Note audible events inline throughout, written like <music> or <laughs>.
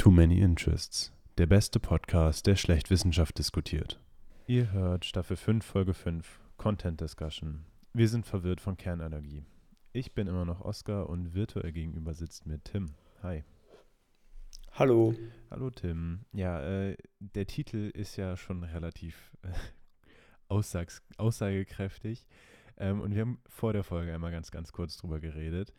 Too Many Interests, der beste Podcast, der schlecht Wissenschaft diskutiert. Ihr hört Staffel 5, Folge 5, Content Discussion. Wir sind verwirrt von Kernenergie. Ich bin immer noch Oskar und virtuell gegenüber sitzt mir Tim. Hi. Hallo. Hallo Tim. Ja, äh, der Titel ist ja schon relativ äh, aussags aussagekräftig. Ähm, und wir haben vor der Folge einmal ganz, ganz kurz drüber geredet.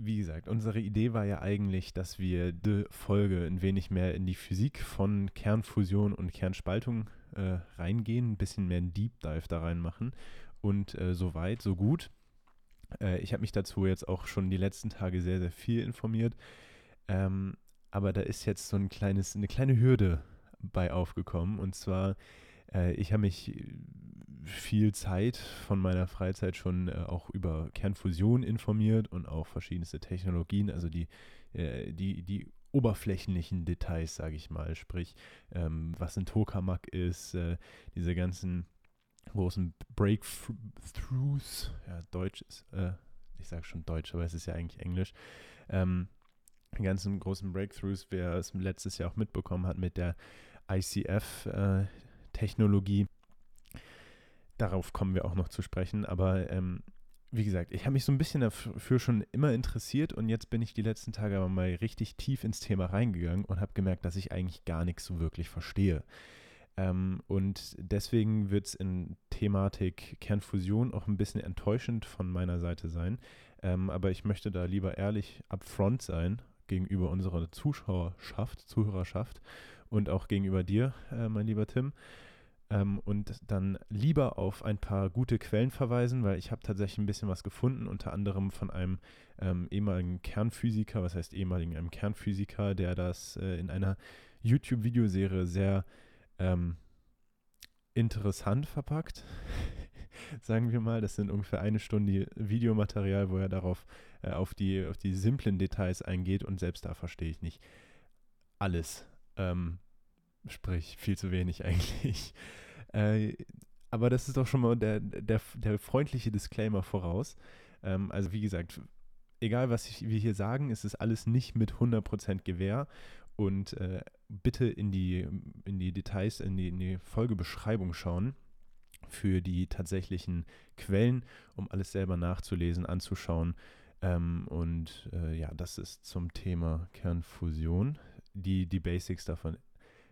Wie gesagt, unsere Idee war ja eigentlich, dass wir die Folge ein wenig mehr in die Physik von Kernfusion und Kernspaltung äh, reingehen, ein bisschen mehr einen Deep Dive da reinmachen. Und äh, so weit, so gut. Äh, ich habe mich dazu jetzt auch schon die letzten Tage sehr, sehr viel informiert. Ähm, aber da ist jetzt so ein kleines, eine kleine Hürde bei aufgekommen. Und zwar, äh, ich habe mich viel Zeit von meiner Freizeit schon äh, auch über Kernfusion informiert und auch verschiedenste Technologien, also die, äh, die, die oberflächlichen Details, sage ich mal, sprich, ähm, was ein Tokamak ist, äh, diese ganzen großen Breakthroughs, ja, Deutsch ist, äh, ich sage schon Deutsch, aber es ist ja eigentlich Englisch, ähm, die ganzen großen Breakthroughs, wer es letztes Jahr auch mitbekommen hat mit der ICF-Technologie, äh, Darauf kommen wir auch noch zu sprechen. Aber ähm, wie gesagt, ich habe mich so ein bisschen dafür schon immer interessiert und jetzt bin ich die letzten Tage aber mal richtig tief ins Thema reingegangen und habe gemerkt, dass ich eigentlich gar nichts so wirklich verstehe. Ähm, und deswegen wird es in Thematik Kernfusion auch ein bisschen enttäuschend von meiner Seite sein. Ähm, aber ich möchte da lieber ehrlich upfront sein gegenüber unserer Zuschauerschaft, Zuhörerschaft und auch gegenüber dir, äh, mein lieber Tim ähm, und dann lieber auf ein paar gute Quellen verweisen, weil ich habe tatsächlich ein bisschen was gefunden, unter anderem von einem ähm, ehemaligen Kernphysiker, was heißt ehemaligen, einem Kernphysiker, der das äh, in einer YouTube-Videoserie sehr ähm, interessant verpackt. <laughs> Sagen wir mal, das sind ungefähr eine Stunde Videomaterial, wo er darauf äh, auf, die, auf die simplen Details eingeht und selbst da verstehe ich nicht alles. Ähm, Sprich, viel zu wenig <laughs> eigentlich. Äh, aber das ist doch schon mal der, der, der freundliche Disclaimer voraus. Ähm, also wie gesagt, egal was ich, wir hier sagen, ist es alles nicht mit 100% Gewähr. Und äh, bitte in die, in die Details, in die, in die Folgebeschreibung schauen für die tatsächlichen Quellen, um alles selber nachzulesen, anzuschauen. Ähm, und äh, ja, das ist zum Thema Kernfusion. Die, die Basics davon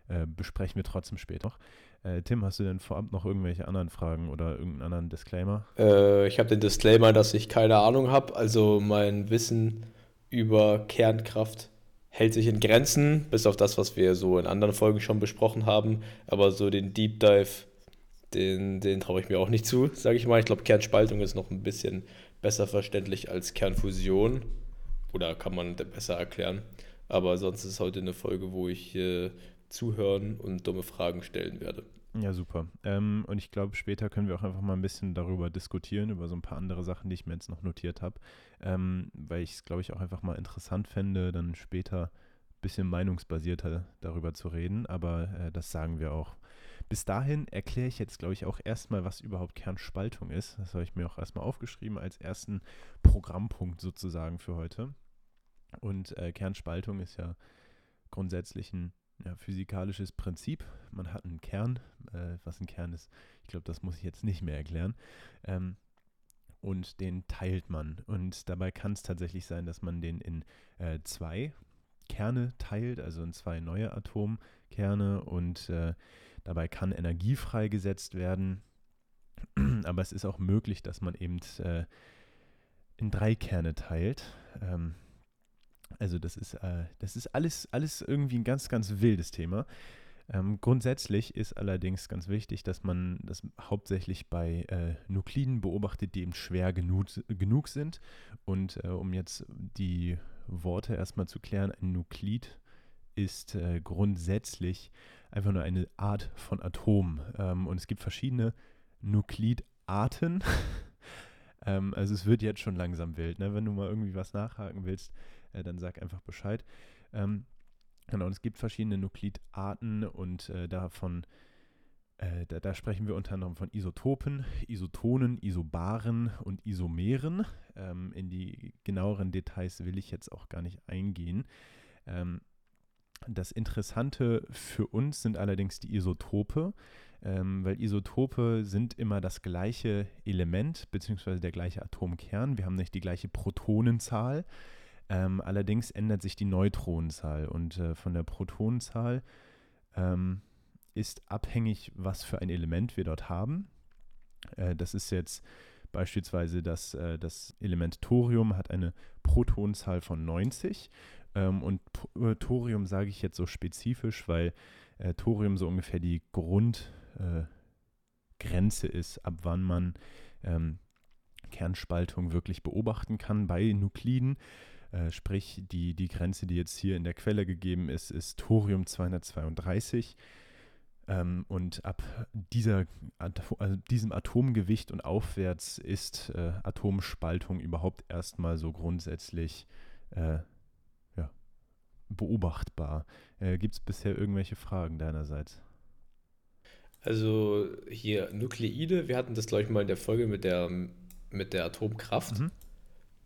äh, besprechen wir trotzdem später noch. Äh, Tim, hast du denn vorab noch irgendwelche anderen Fragen oder irgendeinen anderen Disclaimer? Äh, ich habe den Disclaimer, dass ich keine Ahnung habe. Also mein Wissen über Kernkraft hält sich in Grenzen, bis auf das, was wir so in anderen Folgen schon besprochen haben. Aber so den Deep Dive, den, den traue ich mir auch nicht zu, sage ich mal. Ich glaube, Kernspaltung ist noch ein bisschen besser verständlich als Kernfusion. Oder kann man besser erklären. Aber sonst ist heute eine Folge, wo ich äh, zuhören und dumme Fragen stellen werde. Ja, super. Ähm, und ich glaube, später können wir auch einfach mal ein bisschen darüber diskutieren, über so ein paar andere Sachen, die ich mir jetzt noch notiert habe. Ähm, weil ich es, glaube ich, auch einfach mal interessant fände, dann später ein bisschen meinungsbasierter darüber zu reden. Aber äh, das sagen wir auch. Bis dahin erkläre ich jetzt, glaube ich, auch erstmal, was überhaupt Kernspaltung ist. Das habe ich mir auch erstmal aufgeschrieben als ersten Programmpunkt sozusagen für heute. Und äh, Kernspaltung ist ja grundsätzlich ein ja, physikalisches Prinzip. Man hat einen Kern. Äh, was ein Kern ist, ich glaube, das muss ich jetzt nicht mehr erklären. Ähm, und den teilt man. Und dabei kann es tatsächlich sein, dass man den in äh, zwei Kerne teilt, also in zwei neue Atomkerne. Und äh, dabei kann Energie freigesetzt werden. <clears throat> Aber es ist auch möglich, dass man eben äh, in drei Kerne teilt. Ähm, also das ist, äh, das ist alles, alles irgendwie ein ganz, ganz wildes Thema. Ähm, grundsätzlich ist allerdings ganz wichtig, dass man das hauptsächlich bei äh, Nukliden beobachtet, die eben schwer genug, genug sind. Und äh, um jetzt die Worte erstmal zu klären, ein Nuklid ist äh, grundsätzlich einfach nur eine Art von Atom. Ähm, und es gibt verschiedene Nuklidarten. <laughs> ähm, also es wird jetzt schon langsam wild. Ne? Wenn du mal irgendwie was nachhaken willst, äh, dann sag einfach Bescheid. Ähm, genau, und es gibt verschiedene Nuklidarten und äh, davon, äh, da, da, sprechen wir unter anderem von Isotopen, Isotonen, Isobaren und Isomeren. Ähm, in die genaueren Details will ich jetzt auch gar nicht eingehen. Ähm, das Interessante für uns sind allerdings die Isotope, ähm, weil Isotope sind immer das gleiche Element bzw. der gleiche Atomkern. Wir haben nicht die gleiche Protonenzahl. Ähm, allerdings ändert sich die Neutronenzahl und äh, von der Protonenzahl ähm, ist abhängig, was für ein Element wir dort haben. Äh, das ist jetzt beispielsweise das, äh, das Element Thorium hat eine Protonenzahl von 90 ähm, und äh, Thorium sage ich jetzt so spezifisch, weil äh, Thorium so ungefähr die Grundgrenze äh, ist, ab wann man ähm, Kernspaltung wirklich beobachten kann bei Nukliden. Äh, sprich, die, die Grenze, die jetzt hier in der Quelle gegeben ist, ist Thorium 232. Ähm, und ab dieser, also diesem Atomgewicht und aufwärts ist äh, Atomspaltung überhaupt erstmal so grundsätzlich äh, ja, beobachtbar. Äh, Gibt es bisher irgendwelche Fragen deinerseits? Also hier Nukleide, wir hatten das, glaube ich, mal in der Folge mit der, mit der Atomkraft. Mhm.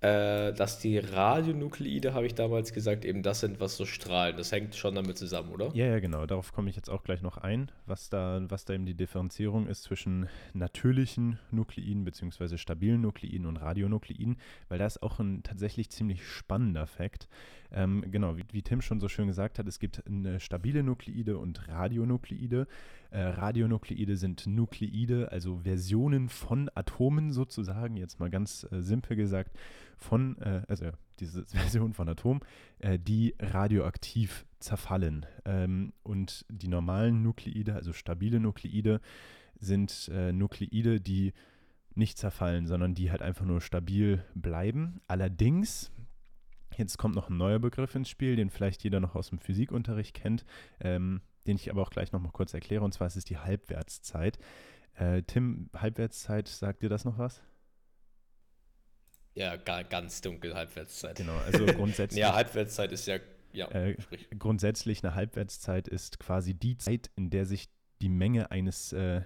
Äh, dass die Radionukleide, habe ich damals gesagt, eben das sind, was so strahlen. Das hängt schon damit zusammen, oder? Ja, ja, genau. Darauf komme ich jetzt auch gleich noch ein, was da, was da eben die Differenzierung ist zwischen natürlichen Nukleiden bzw. stabilen Nukleiden und Radionukleiden, weil da ist auch ein tatsächlich ziemlich spannender Fakt. Ähm, genau, wie, wie, Tim schon so schön gesagt hat, es gibt stabile Nukleide und Radionukleide. Äh, Radionukleide sind Nukleide, also Versionen von Atomen sozusagen, jetzt mal ganz äh, simpel gesagt von, äh, also diese <laughs> Version von Atom, äh, die radioaktiv zerfallen. Ähm, und die normalen Nukleide, also stabile Nukleide, sind äh, Nukleide, die nicht zerfallen, sondern die halt einfach nur stabil bleiben. Allerdings, jetzt kommt noch ein neuer Begriff ins Spiel, den vielleicht jeder noch aus dem Physikunterricht kennt, ähm, den ich aber auch gleich noch mal kurz erkläre, und zwar ist es die Halbwertszeit. Äh, Tim, Halbwertszeit, sagt dir das noch was? Ja, ganz dunkel Halbwertszeit. Genau, also <laughs> grundsätzlich. ja, Halbwertszeit ist ja, ja. Äh, grundsätzlich eine Halbwertszeit ist quasi die Zeit, in der sich die Menge eines, äh,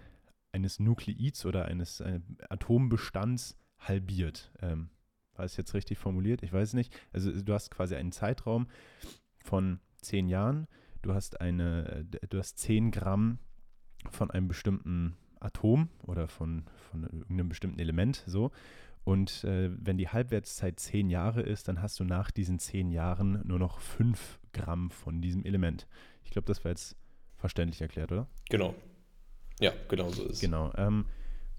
eines Nukleids oder eines äh, Atombestands halbiert. Ähm, war es jetzt richtig formuliert? Ich weiß es nicht. Also du hast quasi einen Zeitraum von zehn Jahren. Du hast eine, äh, du hast zehn Gramm von einem bestimmten Atom oder von, von irgendeinem bestimmten Element so. Und äh, wenn die Halbwertszeit zehn Jahre ist, dann hast du nach diesen zehn Jahren nur noch fünf Gramm von diesem Element. Ich glaube, das war jetzt verständlich erklärt, oder? Genau. Ja, genau so ist es. Genau. Ähm,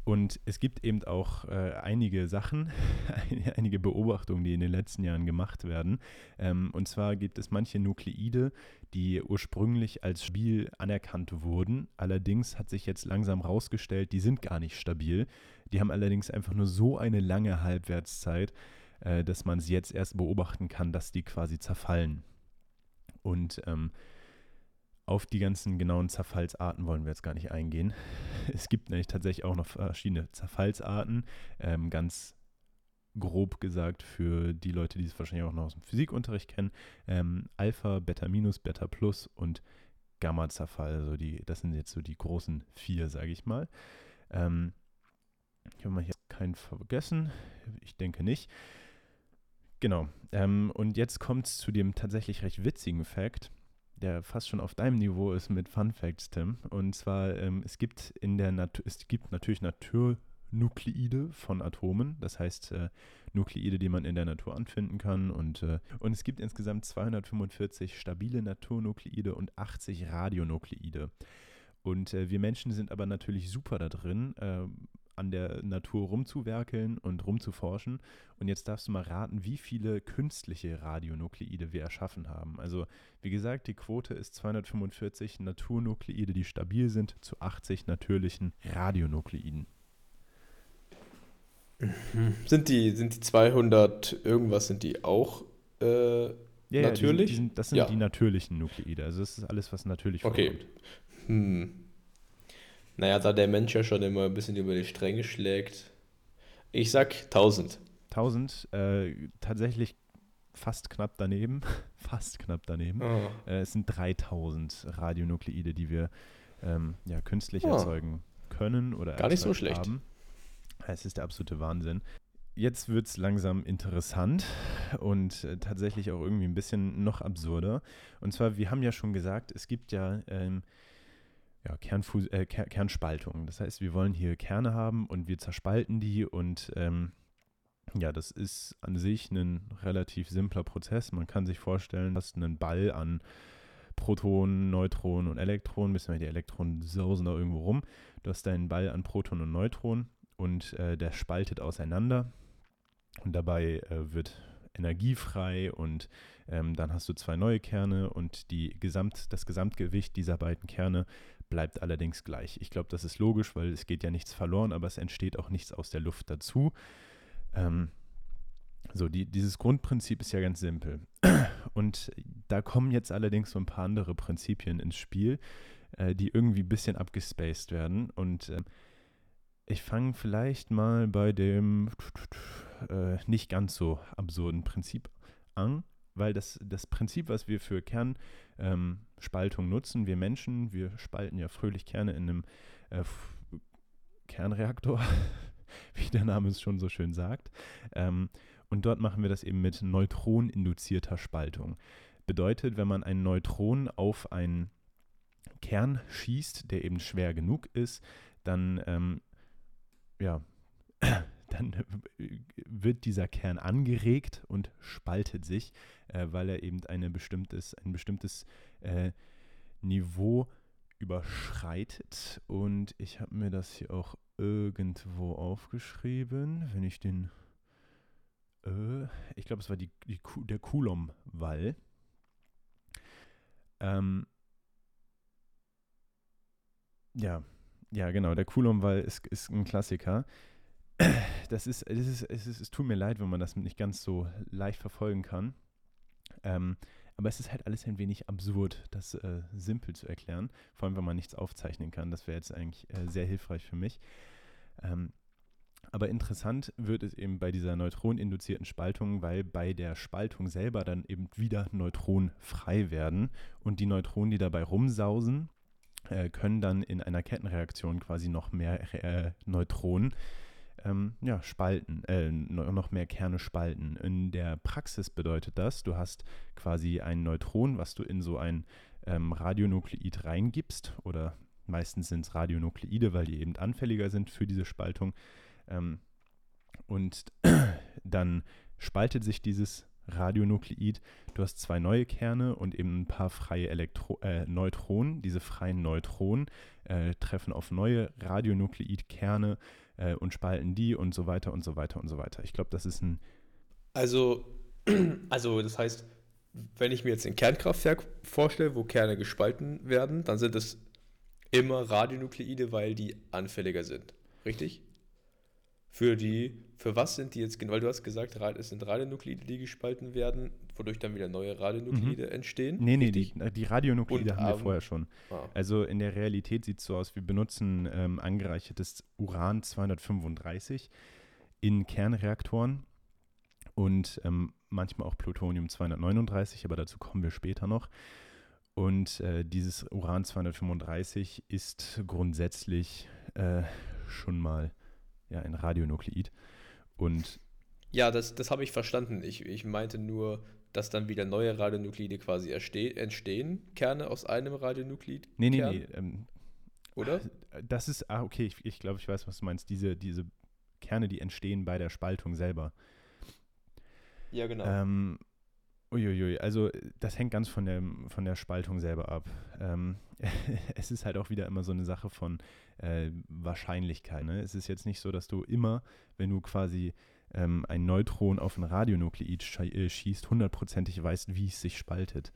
und es gibt eben auch äh, einige Sachen, <laughs> einige Beobachtungen, die in den letzten Jahren gemacht werden. Ähm, und zwar gibt es manche Nukleide, die ursprünglich als stabil anerkannt wurden. Allerdings hat sich jetzt langsam herausgestellt, die sind gar nicht stabil. Die haben allerdings einfach nur so eine lange Halbwertszeit, äh, dass man sie jetzt erst beobachten kann, dass die quasi zerfallen. Und ähm, auf die ganzen genauen Zerfallsarten wollen wir jetzt gar nicht eingehen. <laughs> Es gibt nämlich tatsächlich auch noch verschiedene Zerfallsarten. Ähm, ganz grob gesagt für die Leute, die es wahrscheinlich auch noch aus dem Physikunterricht kennen. Ähm, Alpha, Beta minus, Beta plus und Gamma-Zerfall. Also die, das sind jetzt so die großen vier, sage ich mal. Ähm, ich habe mal hier keinen vergessen. Ich denke nicht. Genau. Ähm, und jetzt kommt es zu dem tatsächlich recht witzigen Fakt der fast schon auf deinem Niveau ist mit Fun Facts, Tim. Und zwar, ähm, es gibt in der Natur, es gibt natürlich Naturnukleide von Atomen, das heißt äh, Nukleide, die man in der Natur anfinden kann. Und, äh, und es gibt insgesamt 245 stabile Naturnukleide und 80 Radionukleide. Und äh, wir Menschen sind aber natürlich super da drin, äh, an der Natur rumzuwerkeln und rumzuforschen. Und jetzt darfst du mal raten, wie viele künstliche Radionukleide wir erschaffen haben. Also, wie gesagt, die Quote ist 245 Naturnukleide, die stabil sind, zu 80 natürlichen Radionukleiden. Mhm. Sind die, sind die 200 irgendwas, sind die auch äh, ja, natürlich? Ja, die sind, das sind ja. die natürlichen Nukleide. Also, das ist alles, was natürlich vorkommt. Okay. Hm. Naja, da der Mensch ja schon immer ein bisschen über die Stränge schlägt. Ich sag 1000. 1000, äh, tatsächlich fast knapp daneben. <laughs> fast knapp daneben. Oh. Äh, es sind 3000 Radionukleide, die wir ähm, ja, künstlich oh. erzeugen können oder Gar nicht so schlecht. Haben. Es ist der absolute Wahnsinn. jetzt wird es langsam interessant und äh, tatsächlich auch irgendwie ein bisschen noch absurder. Und zwar, wir haben ja schon gesagt, es gibt ja, ähm, ja Kernfus äh, Ker Kernspaltung. Das heißt, wir wollen hier Kerne haben und wir zerspalten die und ähm, ja, das ist an sich ein relativ simpler Prozess. Man kann sich vorstellen, dass einen Ball an Protonen, Neutronen und Elektronen, bisschen die Elektronen sausen da irgendwo rum. Du hast deinen Ball an Protonen und Neutronen und äh, der spaltet auseinander und dabei äh, wird Energie frei und ähm, dann hast du zwei neue Kerne und die Gesamt, das Gesamtgewicht dieser beiden Kerne bleibt allerdings gleich. Ich glaube, das ist logisch, weil es geht ja nichts verloren, aber es entsteht auch nichts aus der Luft dazu. Ähm, so, die, dieses Grundprinzip ist ja ganz simpel. <clears throat> Und da kommen jetzt allerdings so ein paar andere Prinzipien ins Spiel, äh, die irgendwie ein bisschen abgespaced werden. Und äh, ich fange vielleicht mal bei dem äh, nicht ganz so absurden Prinzip an, weil das, das Prinzip, was wir für Kernspaltung ähm, nutzen, wir Menschen, wir spalten ja fröhlich Kerne in einem äh, Kernreaktor, <laughs> wie der Name es schon so schön sagt. Ähm, und dort machen wir das eben mit neutroninduzierter Spaltung. Bedeutet, wenn man ein Neutron auf einen Kern schießt, der eben schwer genug ist, dann ähm, ja, dann wird dieser Kern angeregt und spaltet sich, äh, weil er eben eine bestimmtes, ein bestimmtes äh, Niveau überschreitet. Und ich habe mir das hier auch irgendwo aufgeschrieben, wenn ich den, äh, ich glaube, es war die, die, der Coulomb-Wall. Ähm, ja, ja, genau, der Coulomb-Wall ist, ist ein Klassiker. Das ist, es ist, es ist, es tut mir leid, wenn man das nicht ganz so leicht verfolgen kann. Ähm, aber es ist halt alles ein wenig absurd, das äh, simpel zu erklären. Vor allem, wenn man nichts aufzeichnen kann. Das wäre jetzt eigentlich äh, sehr hilfreich für mich. Ähm, aber interessant wird es eben bei dieser neutroninduzierten Spaltung, weil bei der Spaltung selber dann eben wieder Neutronen frei werden und die Neutronen, die dabei rumsausen, äh, können dann in einer Kettenreaktion quasi noch mehr äh, Neutronen ähm, ja, spalten, äh, noch mehr Kerne spalten. In der Praxis bedeutet das, du hast quasi ein Neutron, was du in so ein ähm, Radionukleid reingibst oder meistens sind es Radionukleide, weil die eben anfälliger sind für diese Spaltung. Ähm, und <clears throat> dann spaltet sich dieses Radionukleid. Du hast zwei neue Kerne und eben ein paar freie Elektro äh, Neutronen. Diese freien Neutronen äh, treffen auf neue Radionukleidkerne äh, und spalten die und so weiter und so weiter und so weiter. Ich glaube, das ist ein. Also, <clears throat> also, das heißt, wenn ich mir jetzt ein Kernkraftwerk vorstelle, wo Kerne gespalten werden, dann sind es immer Radionukleide, weil die anfälliger sind. Richtig? Für die, für was sind die jetzt genau? Weil du hast gesagt, es sind Radionuklide, die gespalten werden, wodurch dann wieder neue Radionuklide mhm. entstehen. Nee, nee, die, die Radionuklide Und, haben wir vorher schon. Ah. Also in der Realität sieht es so aus, wir benutzen ähm, angereichertes Uran 235 in Kernreaktoren und ähm, manchmal auch Plutonium 239, aber dazu kommen wir später noch. Und äh, dieses Uran 235 ist grundsätzlich äh, schon mal ja, ein Radionukleid. Und ja, das, das habe ich verstanden. Ich, ich meinte nur, dass dann wieder neue Radionuklide quasi entstehen, Kerne aus einem Radionuklid. Nee, nee, nee. Ähm, Oder? Das ist, ah, okay, ich, ich glaube, ich weiß, was du meinst. Diese, diese Kerne, die entstehen bei der Spaltung selber. Ja, genau. Ähm, Uiuiui, also das hängt ganz von der, von der Spaltung selber ab. Ähm, <laughs> es ist halt auch wieder immer so eine Sache von äh, Wahrscheinlichkeit. Ne? Es ist jetzt nicht so, dass du immer, wenn du quasi ähm, ein Neutron auf ein Radionukleid äh, schießt, hundertprozentig weißt, wie es sich spaltet.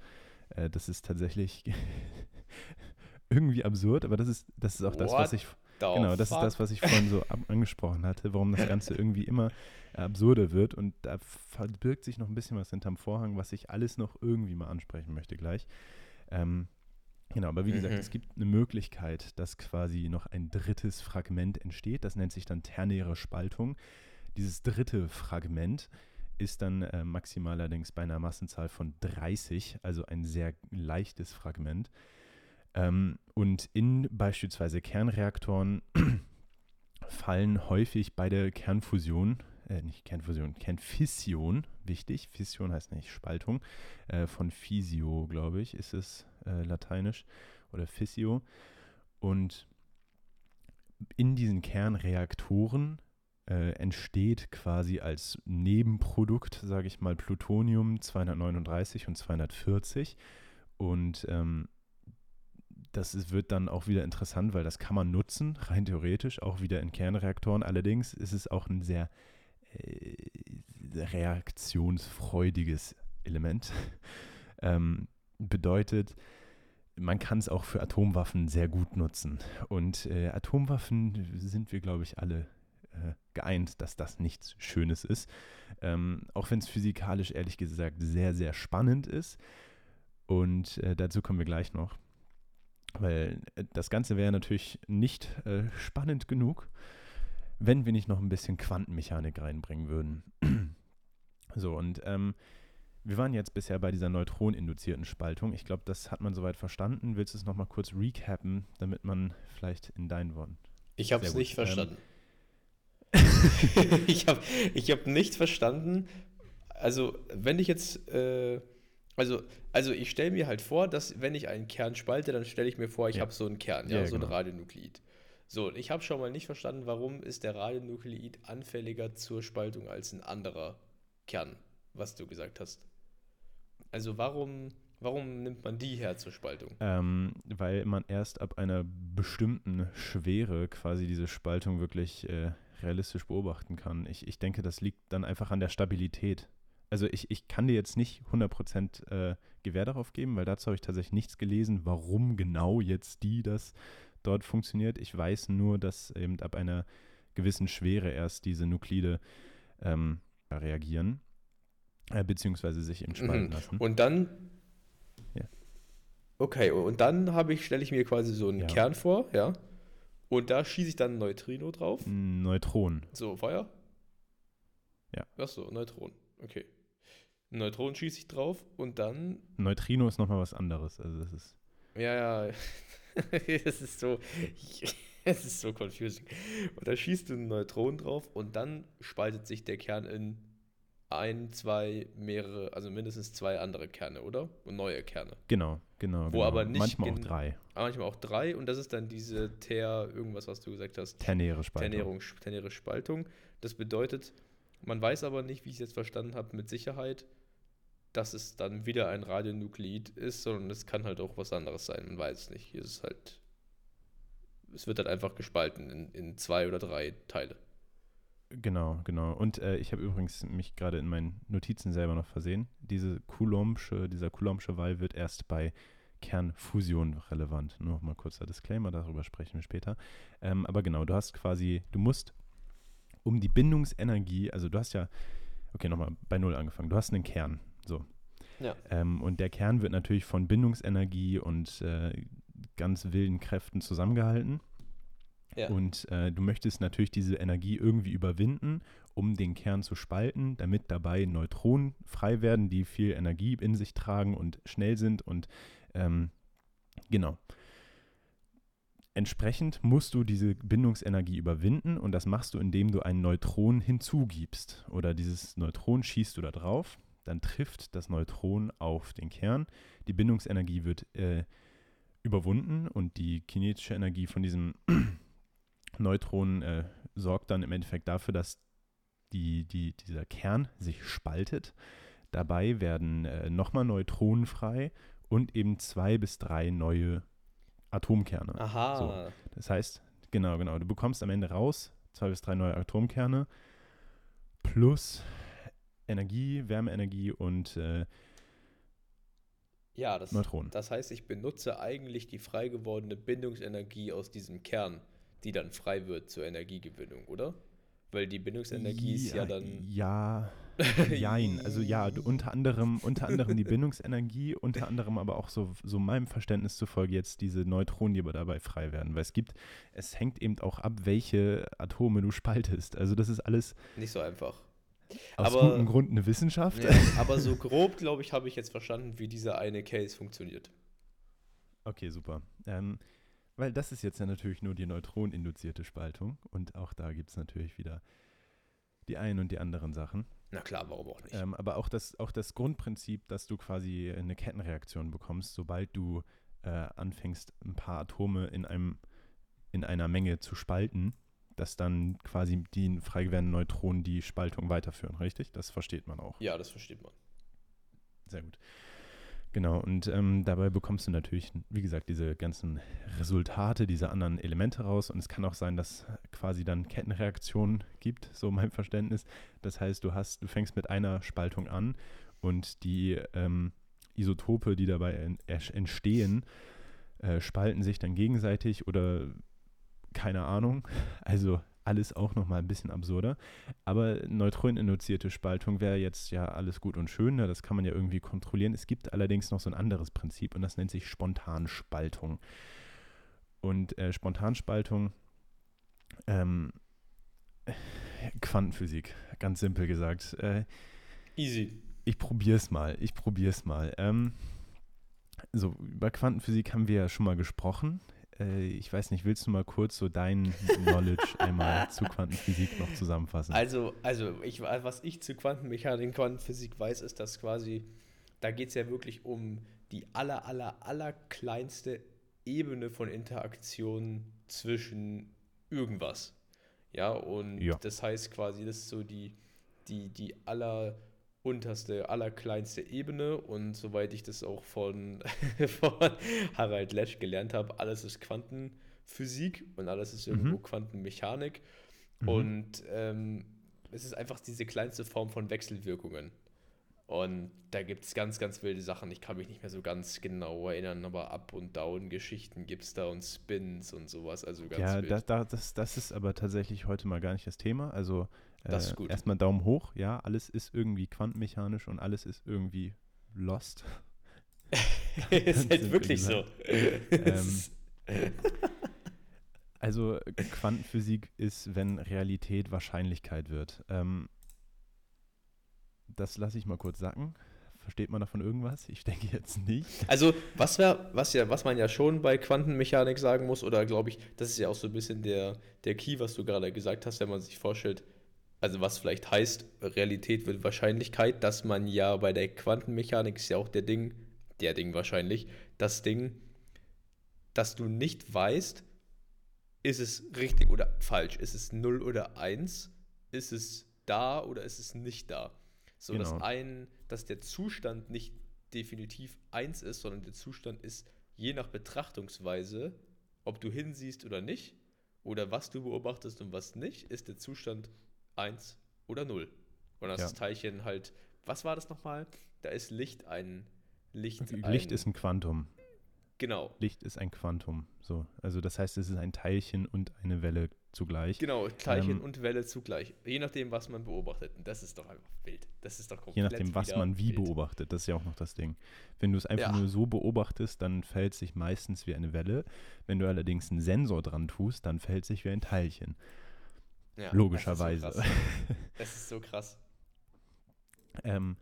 Äh, das ist tatsächlich <laughs> irgendwie absurd, aber das ist, das ist auch What? das, was ich Genau, das fuck? ist das, was ich vorhin so <laughs> angesprochen hatte, warum das Ganze irgendwie immer absurder wird. Und da verbirgt sich noch ein bisschen was hinterm Vorhang, was ich alles noch irgendwie mal ansprechen möchte gleich. Ähm, genau, aber wie gesagt, mhm. es gibt eine Möglichkeit, dass quasi noch ein drittes Fragment entsteht. Das nennt sich dann ternäre Spaltung. Dieses dritte Fragment ist dann äh, maximal allerdings bei einer Massenzahl von 30, also ein sehr leichtes Fragment. Ähm, und in beispielsweise Kernreaktoren <clears throat> fallen häufig bei der Kernfusion äh, nicht Kernfusion, Kernfission, wichtig. Fission heißt nicht Spaltung, äh, von Fisio, glaube ich, ist es äh, lateinisch oder Fissio. Und in diesen Kernreaktoren äh, entsteht quasi als Nebenprodukt, sage ich mal, Plutonium 239 und 240. Und ähm, das ist, wird dann auch wieder interessant, weil das kann man nutzen, rein theoretisch, auch wieder in Kernreaktoren. Allerdings ist es auch ein sehr äh, reaktionsfreudiges Element. <laughs> ähm, bedeutet, man kann es auch für Atomwaffen sehr gut nutzen. Und äh, Atomwaffen sind wir, glaube ich, alle äh, geeint, dass das nichts Schönes ist. Ähm, auch wenn es physikalisch ehrlich gesagt sehr, sehr spannend ist. Und äh, dazu kommen wir gleich noch. Weil äh, das Ganze wäre natürlich nicht äh, spannend genug, wenn wir nicht noch ein bisschen Quantenmechanik reinbringen würden. <clears throat> so, und ähm, wir waren jetzt bisher bei dieser neutroninduzierten Spaltung. Ich glaube, das hat man soweit verstanden. Willst du es nochmal kurz recappen, damit man vielleicht in deinen Worten. Ich habe es nicht ähm, verstanden. Ich habe ich hab nicht verstanden. Also, wenn ich jetzt. Äh, also, also ich stelle mir halt vor, dass wenn ich einen Kern spalte, dann stelle ich mir vor, ich ja. habe so einen Kern, ja, ja so genau. ein Radionuklid. So, ich habe schon mal nicht verstanden, warum ist der Radionuklid anfälliger zur Spaltung als ein anderer Kern, was du gesagt hast. Also warum, warum nimmt man die her zur Spaltung? Ähm, weil man erst ab einer bestimmten Schwere quasi diese Spaltung wirklich äh, realistisch beobachten kann. Ich, ich denke, das liegt dann einfach an der Stabilität. Also ich, ich kann dir jetzt nicht 100% äh, Gewähr darauf geben, weil dazu habe ich tatsächlich nichts gelesen, warum genau jetzt die das dort funktioniert. Ich weiß nur, dass eben ab einer gewissen Schwere erst diese Nuklide ähm, reagieren, äh, beziehungsweise sich eben spalten mhm. lassen. Und dann. Okay, und dann habe ich, stelle ich mir quasi so einen ja. Kern vor, ja. Und da schieße ich dann ein Neutrino drauf. Neutron. So, Feuer? Ja. Achso, Neutron. Okay. Neutron schieße ich drauf und dann. Neutrino ist nochmal was anderes. Also das ist. Ja, ja. <laughs> Es ist so. <laughs> Es ist so confusing. Und da schießt du einen Neutron drauf und dann spaltet sich der Kern in ein, zwei, mehrere, also mindestens zwei andere Kerne, oder? Und neue Kerne. Genau, genau. Wo genau. aber nicht. Manchmal auch drei. Aber manchmal auch drei und das ist dann diese Ter, irgendwas, was du gesagt hast. Ternäre Spaltung. Ternährung, ternäre Spaltung. Das bedeutet, man weiß aber nicht, wie ich es jetzt verstanden habe, mit Sicherheit, dass es dann wieder ein Radionuklid ist, sondern es kann halt auch was anderes sein. Man weiß es nicht. Hier ist es halt. Es wird halt einfach gespalten in, in zwei oder drei Teile. Genau, genau. Und äh, ich habe übrigens mich gerade in meinen Notizen selber noch versehen. Diese Coulombsche, dieser Coulombsche Wall wird erst bei Kernfusion relevant. Nur noch mal kurzer Disclaimer, darüber sprechen wir später. Ähm, aber genau, du hast quasi, du musst um die Bindungsenergie, also du hast ja, okay, nochmal bei Null angefangen, du hast einen Kern, so. Ja. Ähm, und der Kern wird natürlich von Bindungsenergie und äh, ganz wilden Kräften zusammengehalten. Und äh, du möchtest natürlich diese Energie irgendwie überwinden, um den Kern zu spalten, damit dabei Neutronen frei werden, die viel Energie in sich tragen und schnell sind. Und ähm, genau. Entsprechend musst du diese Bindungsenergie überwinden und das machst du, indem du ein Neutron hinzugibst. Oder dieses Neutron schießt du da drauf, dann trifft das Neutron auf den Kern. Die Bindungsenergie wird äh, überwunden und die kinetische Energie von diesem Neutronen äh, sorgt dann im Endeffekt dafür, dass die, die, dieser Kern sich spaltet. Dabei werden äh, nochmal Neutronen frei und eben zwei bis drei neue Atomkerne. Aha. So, das heißt, genau, genau, du bekommst am Ende raus zwei bis drei neue Atomkerne plus Energie, Wärmeenergie und äh, ja, das, Neutronen. Das heißt, ich benutze eigentlich die frei gewordene Bindungsenergie aus diesem Kern die dann frei wird zur Energiegewinnung, oder? Weil die Bindungsenergie ja, ist ja dann. Ja, <laughs> jein. Also ja, unter anderem, unter anderem die Bindungsenergie, unter anderem aber auch so, so meinem Verständnis zufolge jetzt diese Neutronen, die aber dabei frei werden. Weil es gibt, es hängt eben auch ab, welche Atome du spaltest. Also das ist alles. Nicht so einfach. Aus aber, gutem Grund eine Wissenschaft. Ja, aber so grob, glaube ich, habe ich jetzt verstanden, wie dieser eine Case funktioniert. Okay, super. Ähm, weil das ist jetzt ja natürlich nur die neutroninduzierte Spaltung und auch da gibt es natürlich wieder die einen und die anderen Sachen. Na klar, warum auch nicht? Ähm, aber auch das, auch das Grundprinzip, dass du quasi eine Kettenreaktion bekommst, sobald du äh, anfängst, ein paar Atome in, einem, in einer Menge zu spalten, dass dann quasi die frei gewordenen Neutronen die Spaltung weiterführen, richtig? Das versteht man auch. Ja, das versteht man. Sehr gut. Genau, und ähm, dabei bekommst du natürlich, wie gesagt, diese ganzen Resultate, diese anderen Elemente raus. Und es kann auch sein, dass quasi dann Kettenreaktionen gibt, so mein Verständnis. Das heißt, du hast, du fängst mit einer Spaltung an und die ähm, Isotope, die dabei en entstehen, äh, spalten sich dann gegenseitig oder keine Ahnung. Also alles auch nochmal ein bisschen absurder. Aber neutroneninduzierte Spaltung wäre jetzt ja alles gut und schön, ne? das kann man ja irgendwie kontrollieren. Es gibt allerdings noch so ein anderes Prinzip und das nennt sich Spontanspaltung. Und äh, Spontanspaltung, ähm, Quantenphysik, ganz simpel gesagt. Äh, Easy. Ich probiere es mal, ich probiere es mal. Ähm, so, über Quantenphysik haben wir ja schon mal gesprochen äh, ich weiß nicht, willst du mal kurz so dein <laughs> Knowledge einmal zu Quantenphysik noch zusammenfassen? Also, also ich, was ich zu Quantenmechanik und Quantenphysik weiß, ist, dass quasi, da geht es ja wirklich um die aller, aller, aller kleinste Ebene von Interaktion zwischen irgendwas. Ja, und ja. das heißt quasi, das ist so die, die, die aller unterste, allerkleinste Ebene und soweit ich das auch von, <laughs> von Harald Lesch gelernt habe, alles ist Quantenphysik und alles ist irgendwo mhm. Quantenmechanik mhm. und ähm, es ist einfach diese kleinste Form von Wechselwirkungen. Und da gibt es ganz, ganz wilde Sachen. Ich kann mich nicht mehr so ganz genau erinnern, aber Up- und Down-Geschichten gibt es da und Spins und sowas. Also ganz ja, wild. Da, das, das ist aber tatsächlich heute mal gar nicht das Thema. Also das ist äh, erstmal Daumen hoch, ja, alles ist irgendwie quantenmechanisch und alles ist irgendwie lost. <laughs> ist halt wirklich so. ähm, also Quantenphysik ist, wenn Realität Wahrscheinlichkeit wird. Ähm, das lasse ich mal kurz sacken. Versteht man davon irgendwas? Ich denke jetzt nicht. Also, was, wär, was, ja, was man ja schon bei Quantenmechanik sagen muss, oder glaube ich, das ist ja auch so ein bisschen der, der Key, was du gerade gesagt hast, wenn man sich vorstellt, also was vielleicht heißt, Realität wird Wahrscheinlichkeit, dass man ja bei der Quantenmechanik ist ja auch der Ding, der Ding wahrscheinlich, das Ding, dass du nicht weißt, ist es richtig oder falsch, ist es 0 oder 1, ist es da oder ist es nicht da. So, genau. dass ein, dass der Zustand nicht definitiv eins ist, sondern der Zustand ist je nach Betrachtungsweise, ob du hinsiehst oder nicht, oder was du beobachtest und was nicht, ist der Zustand 1 oder 0. Und das ja. Teilchen halt, was war das nochmal? Da ist Licht ein Licht. Licht ein, ist ein Quantum. Genau. Licht ist ein Quantum. So, also das heißt, es ist ein Teilchen und eine Welle zugleich. Genau, Teilchen ähm, und Welle zugleich. Je nachdem, was man beobachtet. Und das ist doch einfach wild. Das ist doch komplett Je nachdem, was man wie wild. beobachtet. Das ist ja auch noch das Ding. Wenn du es einfach ja. nur so beobachtest, dann es sich meistens wie eine Welle. Wenn du allerdings einen Sensor dran tust, dann verhält es sich wie ein Teilchen. Ja, Logischerweise. Das ist so krass. <laughs> das ist so krass. ähm,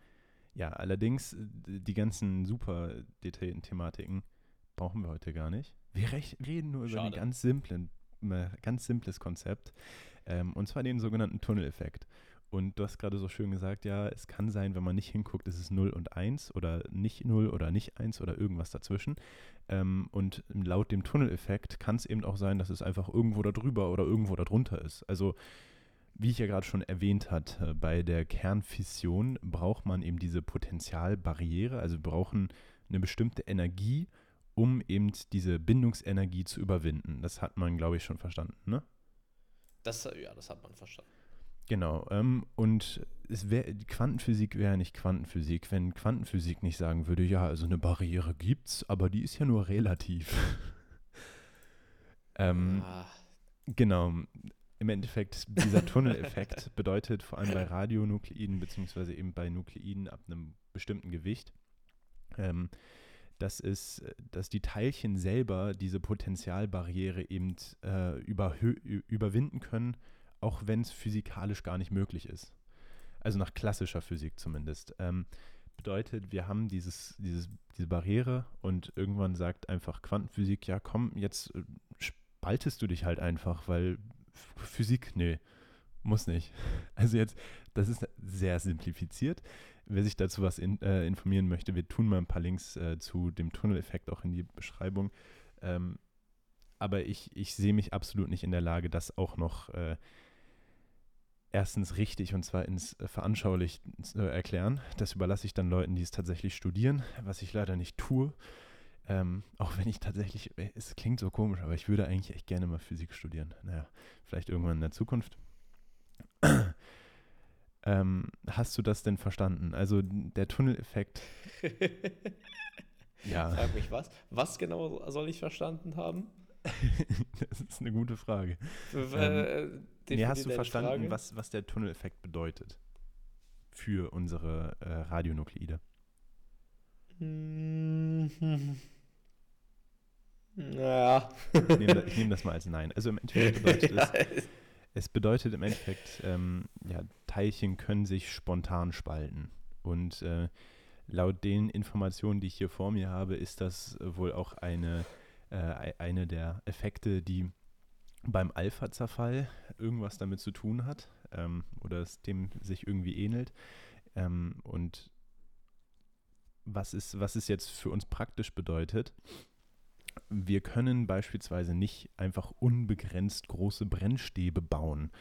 ja, allerdings die ganzen super detaillierten Thematiken brauchen wir heute gar nicht. Wir reden nur über einen ganz simplen, ganz simples Konzept, ähm, und zwar den sogenannten Tunneleffekt. Und du hast gerade so schön gesagt, ja, es kann sein, wenn man nicht hinguckt, ist es 0 und 1 oder nicht 0 oder nicht 1 oder irgendwas dazwischen. Ähm, und laut dem Tunneleffekt kann es eben auch sein, dass es einfach irgendwo da drüber oder irgendwo darunter ist. Also, wie ich ja gerade schon erwähnt hatte, bei der Kernfission braucht man eben diese Potentialbarriere, also brauchen eine bestimmte Energie, um eben diese Bindungsenergie zu überwinden. Das hat man, glaube ich, schon verstanden, ne? Das, ja, das hat man verstanden. Genau. Ähm, und es wär, Quantenphysik wäre nicht Quantenphysik, wenn Quantenphysik nicht sagen würde, ja, also eine Barriere gibt's, aber die ist ja nur relativ. <laughs> ähm, ah. Genau. Im Endeffekt, dieser Tunneleffekt <laughs> bedeutet vor allem bei Radionukleiden, beziehungsweise eben bei Nukleiden ab einem bestimmten Gewicht, ähm, dass, es, dass die Teilchen selber diese Potentialbarriere eben äh, überwinden können, auch wenn es physikalisch gar nicht möglich ist. Also nach klassischer Physik zumindest. Ähm, bedeutet, wir haben dieses, dieses, diese Barriere und irgendwann sagt einfach Quantenphysik, ja komm, jetzt äh, spaltest du dich halt einfach, weil Physik, nee, Muss nicht. <laughs> Also jetzt, das ist sehr simplifiziert. Wer sich dazu was in, äh, informieren möchte, wir tun mal ein paar Links äh, zu dem Tunneleffekt auch in die Beschreibung. Ähm, aber ich, ich sehe mich absolut nicht in der Lage, das auch noch äh, erstens richtig und zwar ins äh, Veranschaulich zu erklären. Das überlasse ich dann Leuten, die es tatsächlich studieren, was ich leider nicht tue. Ähm, auch wenn ich tatsächlich, äh, es klingt so komisch, aber ich würde eigentlich echt gerne mal Physik studieren. Naja, vielleicht irgendwann in der Zukunft. Ähm, hast du das denn verstanden? Also der Tunneleffekt. <laughs> ja. Frag mich was. Was genau soll ich verstanden haben? <laughs> das ist eine gute Frage. ähm, nee, hast du verstanden, was, was der Tunneleffekt bedeutet für unsere äh, Radionukleide? Naja. <laughs> Ich nehme, ich nehme das mal als Nein. Also im Endeffekt bedeutet es, es bedeutet im Endeffekt, ähm, ja, Teilchen können sich spontan spalten. Und äh, laut den Informationen, die ich hier vor mir habe, ist das wohl auch eine äh, eine der Effekte, die beim Alpha-Zerfall irgendwas damit zu tun hat ähm, oder es dem sich irgendwie ähnelt. Ähm, und was, ist, was es jetzt für uns praktisch bedeutet, wir können beispielsweise nicht einfach unbegrenzt große Brennstäbe bauen.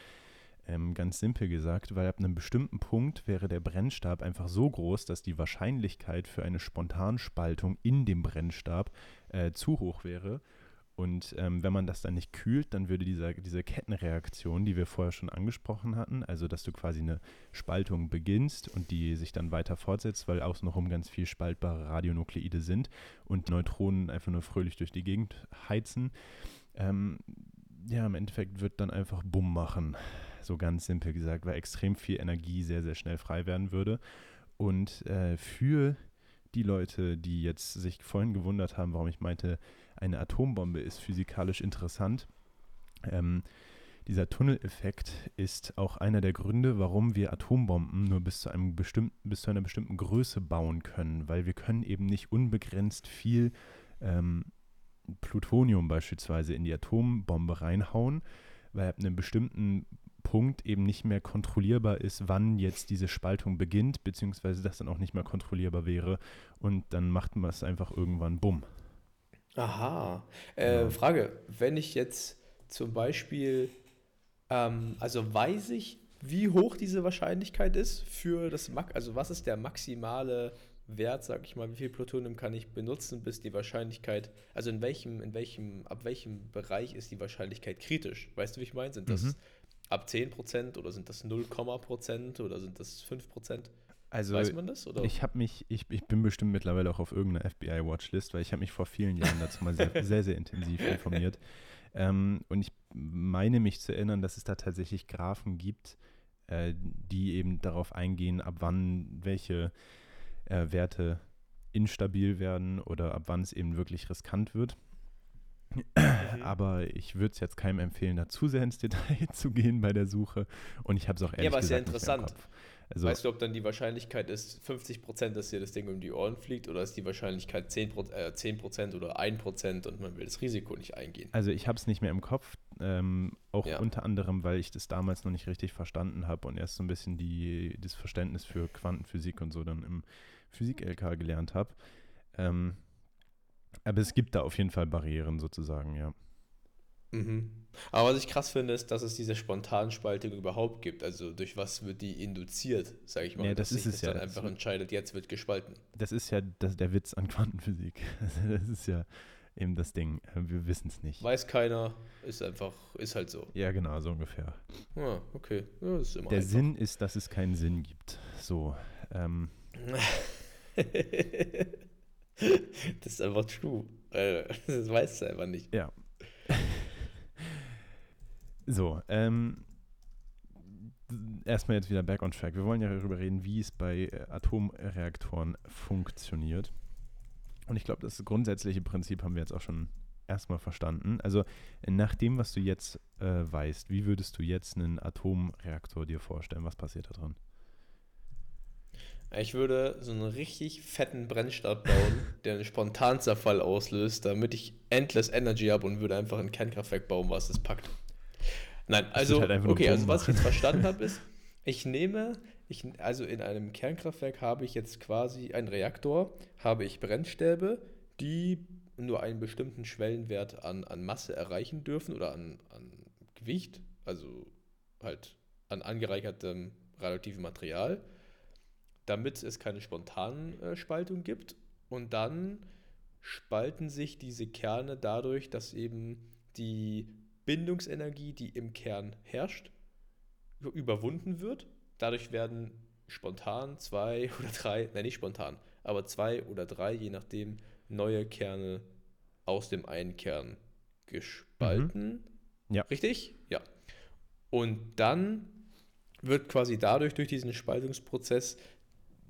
Ähm, ganz simpel gesagt, weil ab einem bestimmten Punkt wäre der Brennstab einfach so groß, dass die Wahrscheinlichkeit für eine Spontanspaltung in dem Brennstab äh, zu hoch wäre. Und ähm, wenn man das dann nicht kühlt, dann würde dieser, diese Kettenreaktion, die wir vorher schon angesprochen hatten, also dass du quasi eine Spaltung beginnst und die sich dann weiter fortsetzt, weil außenrum ganz viel spaltbare Radionukleide sind und Neutronen einfach nur fröhlich durch die Gegend heizen, ähm, ja, im Endeffekt wird dann einfach Bumm machen so ganz simpel gesagt, weil extrem viel Energie sehr, sehr schnell frei werden würde. Und äh, für die Leute, die jetzt sich vorhin gewundert haben, warum ich meinte, eine Atombombe ist physikalisch interessant, ähm, dieser Tunneleffekt ist auch einer der Gründe, warum wir Atombomben nur bis zu, einem bestimmten, bis zu einer bestimmten Größe bauen können, weil wir können eben nicht unbegrenzt viel ähm, Plutonium beispielsweise in die Atombombe reinhauen, weil ab einem bestimmten Punkt eben nicht mehr kontrollierbar ist, wann jetzt diese Spaltung beginnt, beziehungsweise das dann auch nicht mehr kontrollierbar wäre. Und dann macht man es einfach irgendwann bumm. Aha. Äh, ja. Frage, wenn ich jetzt zum Beispiel, ähm, also weiß ich, wie hoch diese Wahrscheinlichkeit ist für das Max, also was ist der maximale Wert, sag ich mal, wie viel Plutonium kann ich benutzen, bis die Wahrscheinlichkeit, also in welchem, in welchem, ab welchem Bereich ist die Wahrscheinlichkeit kritisch? Weißt du, wie ich meine? Sind das mhm ab 10% oder sind das 0,% oder sind das 5%? Also, Weiß man das? Oder? Ich habe mich, ich, ich bin bestimmt mittlerweile auch auf irgendeiner FBI-Watchlist, weil ich habe mich vor vielen Jahren dazu mal sehr, sehr, sehr intensiv informiert. Ähm, und ich meine mich zu erinnern, dass es da tatsächlich Graphen gibt, äh, die eben darauf eingehen, ab wann welche äh, Werte instabil werden oder ab wann es eben wirklich riskant wird. Mhm. Aber ich würde es jetzt keinem empfehlen, da zu sehr ins Detail <laughs> zu gehen bei der Suche. Und ich habe es auch ehrlich ja, aber gesagt ist ja interessant. Also, weißt du, ob dann die Wahrscheinlichkeit ist 50 Prozent, dass dir das Ding um die Ohren fliegt oder ist die Wahrscheinlichkeit 10 äh, 10 oder 1 Prozent und man will das Risiko nicht eingehen? Also ich habe es nicht mehr im Kopf, ähm, auch ja. unter anderem, weil ich das damals noch nicht richtig verstanden habe und erst so ein bisschen die, das Verständnis für Quantenphysik und so dann im Physik-LK gelernt habe. Ähm, aber es gibt da auf jeden Fall Barrieren sozusagen, ja. Mhm. Aber was ich krass finde, ist, dass es diese Spontanspaltung überhaupt gibt. Also durch was wird die induziert, sage ich mal. Ja, das ist es ja. dann einfach entscheidet, jetzt wird gespalten. Das ist ja das, der Witz an Quantenphysik. <laughs> Also das ist ja eben das Ding. Wir wissen es nicht. Weiß keiner, ist einfach, ist halt so. Ja, genau, so ungefähr. Ah, okay. Ja, der einfach. Sinn ist, dass es keinen Sinn gibt. So. Ähm. <laughs> das ist einfach true. Das weißt du einfach nicht. Ja. So, ähm, erstmal jetzt wieder back on track. Wir wollen ja darüber reden, wie es bei äh, Atomreaktoren funktioniert. Und ich glaube, das grundsätzliche Prinzip haben wir jetzt auch schon erstmal verstanden. Also nach dem, was du jetzt äh, weißt, wie würdest du jetzt einen Atomreaktor dir vorstellen? Was passiert da drin? Ich würde so einen richtig fetten Brennstab bauen, <laughs> der einen Spontanzerfall auslöst, damit ich endless Energy habe und würde einfach ein Kernkraftwerk bauen, was es packt. Nein, also, halt okay, also was ich jetzt verstanden <laughs> habe, ist, ich nehme, ich, also in einem Kernkraftwerk habe ich jetzt quasi einen Reaktor, habe ich Brennstäbe, die nur einen bestimmten Schwellenwert an, an Masse erreichen dürfen oder an, an Gewicht, also halt an angereichertem radioaktivem Material, damit es keine Spontanspaltung gibt. Und dann spalten sich diese Kerne dadurch, dass eben die Bindungsenergie, die im Kern herrscht, überwunden wird. Dadurch werden spontan zwei <laughs> oder drei, nein, nicht spontan, aber zwei oder drei, je nachdem, neue Kerne aus dem einen Kern gespalten. Mhm. Ja. Richtig? Ja. Und dann wird quasi dadurch, durch diesen Spaltungsprozess,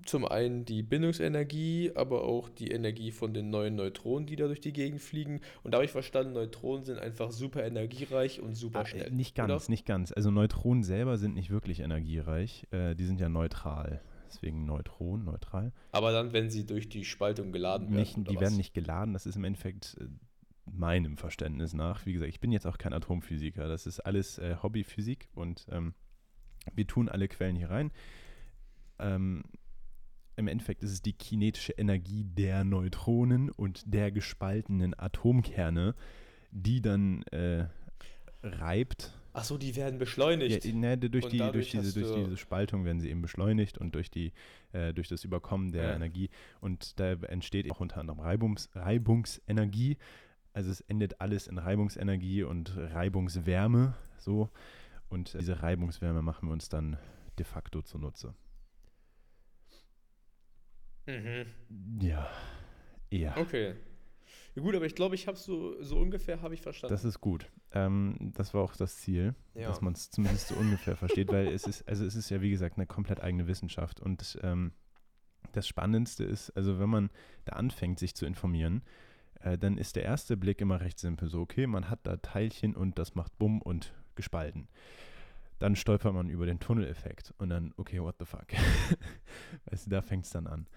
zum einen die Bindungsenergie, aber auch die Energie von den neuen Neutronen, die da durch die Gegend fliegen. Und da habe ich verstanden, Neutronen sind einfach super energiereich und super ah, schnell. Nicht ganz, oder? nicht ganz. Also Neutronen selber sind nicht wirklich energiereich. Äh, die sind ja neutral. Deswegen Neutron, neutral. Aber dann, wenn sie durch die Spaltung geladen werden. Nicht, die was? werden nicht geladen. Das ist im Endeffekt äh, meinem Verständnis nach. Wie gesagt, ich bin jetzt auch kein Atomphysiker. Das ist alles äh, Hobbyphysik und ähm, wir tun alle Quellen hier rein. Ähm, Im Endeffekt ist es die kinetische Energie der Neutronen und der gespaltenen Atomkerne, die dann äh, reibt. Ach so, die werden beschleunigt. Ja, ne, durch, die, durch, diese, durch diese Spaltung werden sie eben beschleunigt und durch, die, äh, durch das Überkommen der ja. Energie. Und da entsteht auch unter anderem Reibungs, Reibungsenergie. Also es endet alles in Reibungsenergie und Reibungswärme. So. Und diese Reibungswärme machen wir uns dann de facto zunutze. Mhm. Ja. Ja. Okay. Ja, gut, aber ich glaube, ich habe so, so ungefähr habe ich verstanden. Das ist gut. Ähm, das war auch das Ziel, ja. dass man es zumindest so ungefähr versteht, weil es ist, also es ist ja wie gesagt eine komplett eigene Wissenschaft. Und ähm, das Spannendste ist, also wenn man da anfängt, sich zu informieren, äh, dann ist der erste Blick immer recht simpel. So, okay, man hat da Teilchen und das macht Bumm und gespalten. Dann stolpert man über den Tunneleffekt und dann, okay, what the fuck. <laughs> weißt du, da fängt es dann an.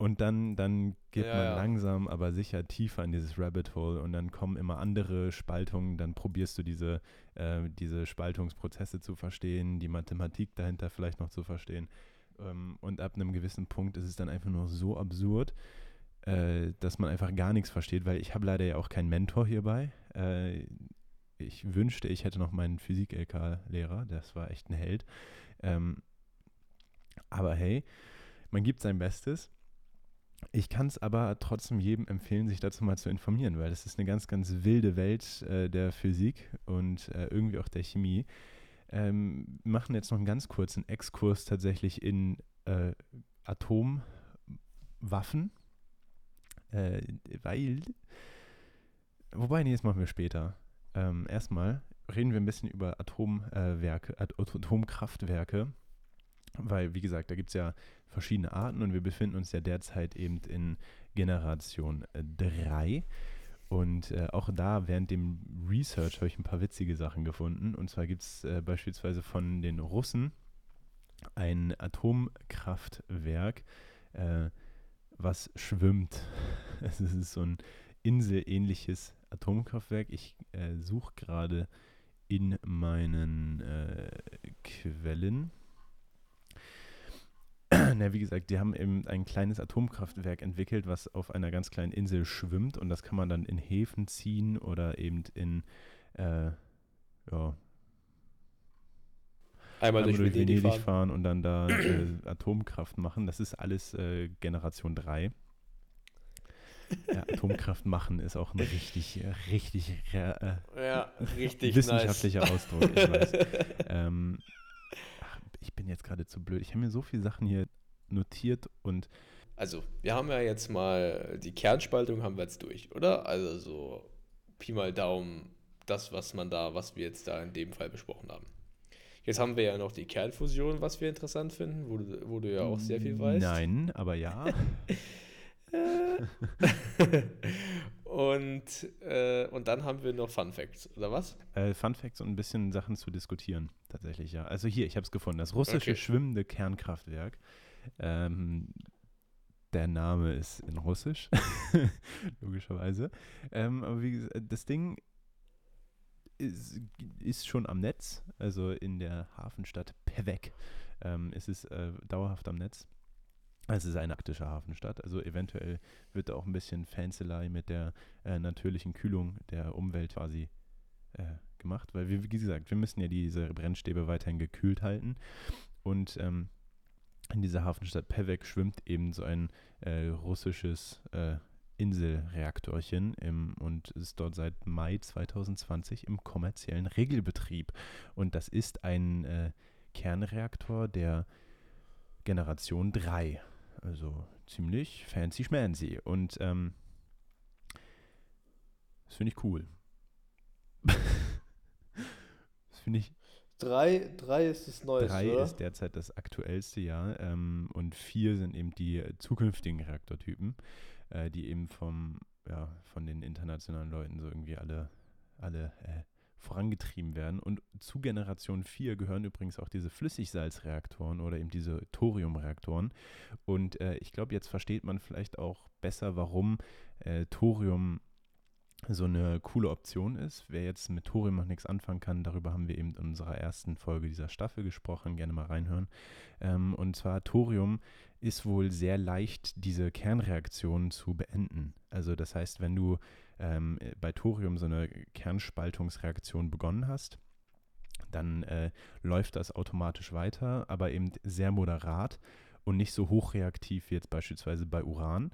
Und dann, dann geht ja, man ja. langsam, aber sicher tiefer in dieses Rabbit Hole und dann kommen immer andere Spaltungen. Dann probierst du diese, äh, diese Spaltungsprozesse zu verstehen, die Mathematik dahinter vielleicht noch zu verstehen. Ähm, und ab einem gewissen Punkt ist es dann einfach nur so absurd, äh, dass man einfach gar nichts versteht, weil ich habe leider ja auch keinen Mentor hierbei. Äh, ich wünschte, ich hätte noch meinen Physik-LK-Lehrer, das war echt ein Held. Ähm, aber hey, man gibt sein Bestes. Ich kann es aber trotzdem jedem empfehlen, sich dazu mal zu informieren, weil es ist eine ganz, ganz wilde Welt äh, der Physik und äh, irgendwie auch der Chemie. Ähm, machen jetzt noch einen ganz kurzen Exkurs tatsächlich in äh, Atomwaffen, äh, weil, wobei, nee, das machen wir später. Ähm, erstmal reden wir ein bisschen über Atomwerke, äh, Atomkraftwerke, weil, wie gesagt, da gibt es ja verschiedene Arten und wir befinden uns ja derzeit eben in Generation 3. Und äh, auch da während dem Research habe ich ein paar witzige Sachen gefunden. Und zwar gibt es äh, beispielsweise von den Russen ein Atomkraftwerk, äh, was schwimmt. <laughs> Es ist so ein inselähnliches Atomkraftwerk. Ich äh, suche gerade in meinen äh, Quellen. <clears throat> Na, wie gesagt, die haben eben ein kleines Atomkraftwerk entwickelt, was auf einer ganz kleinen Insel schwimmt und das kann man dann in Häfen ziehen oder eben in äh, ja, Einmal, durch, durch Venedig, Venedig fahren. fahren. und dann da äh, Atomkraft machen. Das ist alles äh, Generation 3. Ja, Atomkraft machen ist auch ein richtig, richtig, äh, ja, richtig wissenschaftlicher nice. Ausdruck, ich weiß. <laughs> ähm, ach, ich bin jetzt gerade zu blöd. Ich habe mir so viele Sachen hier notiert und. Also, wir haben ja jetzt mal die Kernspaltung haben wir jetzt durch, oder? Also so Pi mal Daumen, das, was man da, was wir jetzt da in dem Fall besprochen haben. Jetzt haben wir ja noch die Kernfusion, was wir interessant finden, wo du, wo du ja auch sehr viel weißt. Nein, aber ja. <laughs> <laughs> und, äh, und dann haben wir noch Fun Facts, oder was? Äh, Fun Facts und ein bisschen Sachen zu diskutieren, tatsächlich, ja. Also hier, ich habe es gefunden, das russische okay. schwimmende Kernkraftwerk. Ähm, der Name ist in Russisch, <laughs> logischerweise. Ähm, aber wie gesagt, das Ding ist, ist schon am Netz, also in der Hafenstadt Pevek ähm, ist es äh, dauerhaft am Netz. Es ist eine arktische Hafenstadt, also eventuell wird da auch ein bisschen Fanzelei mit der äh, natürlichen Kühlung der Umwelt quasi äh, gemacht, weil wir, wie gesagt, wir müssen ja diese Brennstäbe weiterhin gekühlt halten und ähm, in dieser Hafenstadt Pevek schwimmt eben so ein äh, russisches äh, Inselreaktorchen im, und ist dort seit Mai 2020 im kommerziellen Regelbetrieb. Und das ist ein äh, Kernreaktor der Generation 3. Also ziemlich fancy schmancy. Und ähm, das finde ich cool. <laughs> das finde ich. Drei, drei ist das Neueste. Drei oder? ist derzeit das aktuellste Jahr ähm, und vier sind eben die zukünftigen Reaktortypen, äh, die eben vom, ja, von den internationalen Leuten so irgendwie alle, alle äh, vorangetrieben werden. Und zu Generation 4 gehören übrigens auch diese Flüssigsalzreaktoren oder eben diese Thoriumreaktoren. Und äh, ich glaube, jetzt versteht man vielleicht auch besser, warum äh, Thorium so eine coole Option ist. Wer jetzt mit Thorium noch nichts anfangen kann, darüber haben wir eben in unserer ersten Folge dieser Staffel gesprochen, gerne mal reinhören. Ähm, und zwar Thorium ist wohl sehr leicht, diese Kernreaktionen zu beenden. Also das heißt, wenn du ähm, bei Thorium so eine Kernspaltungsreaktion begonnen hast, dann äh, läuft das automatisch weiter, aber eben sehr moderat und nicht so hochreaktiv wie jetzt beispielsweise bei Uran.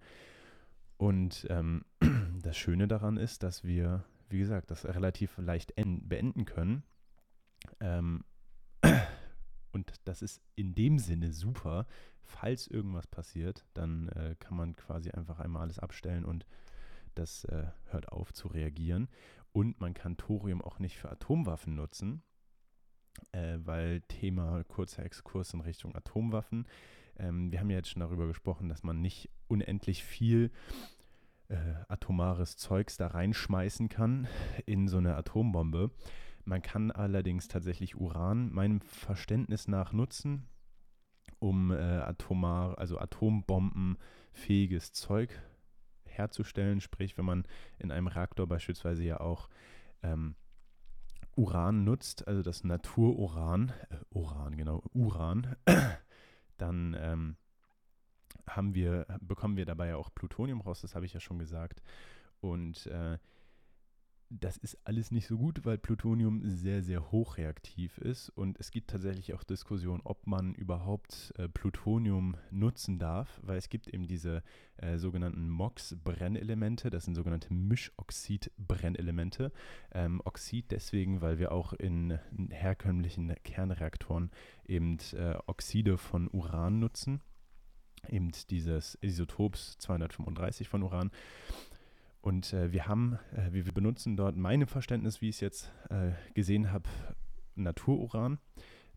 Und ähm, <clears throat> das Schöne daran ist, dass wir, wie gesagt, das relativ leicht beenden können. Ähm, <clears throat> und das ist in dem Sinne super. Falls irgendwas passiert, dann äh, kann man quasi einfach einmal alles abstellen und das äh, hört auf zu reagieren. Und man kann Thorium auch nicht für Atomwaffen nutzen, äh, weil Thema kurzer Exkurs in Richtung Atomwaffen. Ähm, wir haben ja jetzt schon darüber gesprochen, dass man nicht unendlich viel äh, atomares Zeugs da reinschmeißen kann in so eine Atombombe. Man kann allerdings tatsächlich Uran meinem Verständnis nach nutzen, um äh, atomar, also atombombenfähiges Zeug herzustellen. Sprich, wenn man in einem Reaktor beispielsweise ja auch ähm, Uran nutzt, also das Natururan, äh, Uran, genau, Uran, <clears throat> dann ähm, haben wir, bekommen wir dabei ja auch Plutonium raus, das habe ich ja schon gesagt. Und äh, das ist alles nicht so gut, weil Plutonium sehr, sehr hochreaktiv ist und es gibt tatsächlich auch Diskussionen, ob man überhaupt äh, Plutonium nutzen darf, weil es gibt eben diese äh, sogenannten MOX-Brennelemente, das sind sogenannte Mischoxid-Brennelemente. Ähm, Oxid deswegen, weil wir auch in, herkömmlichen Kernreaktoren eben äh, Oxide von Uran nutzen, eben dieses Isotops 235 von Uran. Und äh, wir haben, äh, wir, wir, benutzen dort meinem Verständnis, wie ich es jetzt äh, gesehen habe, Natururan.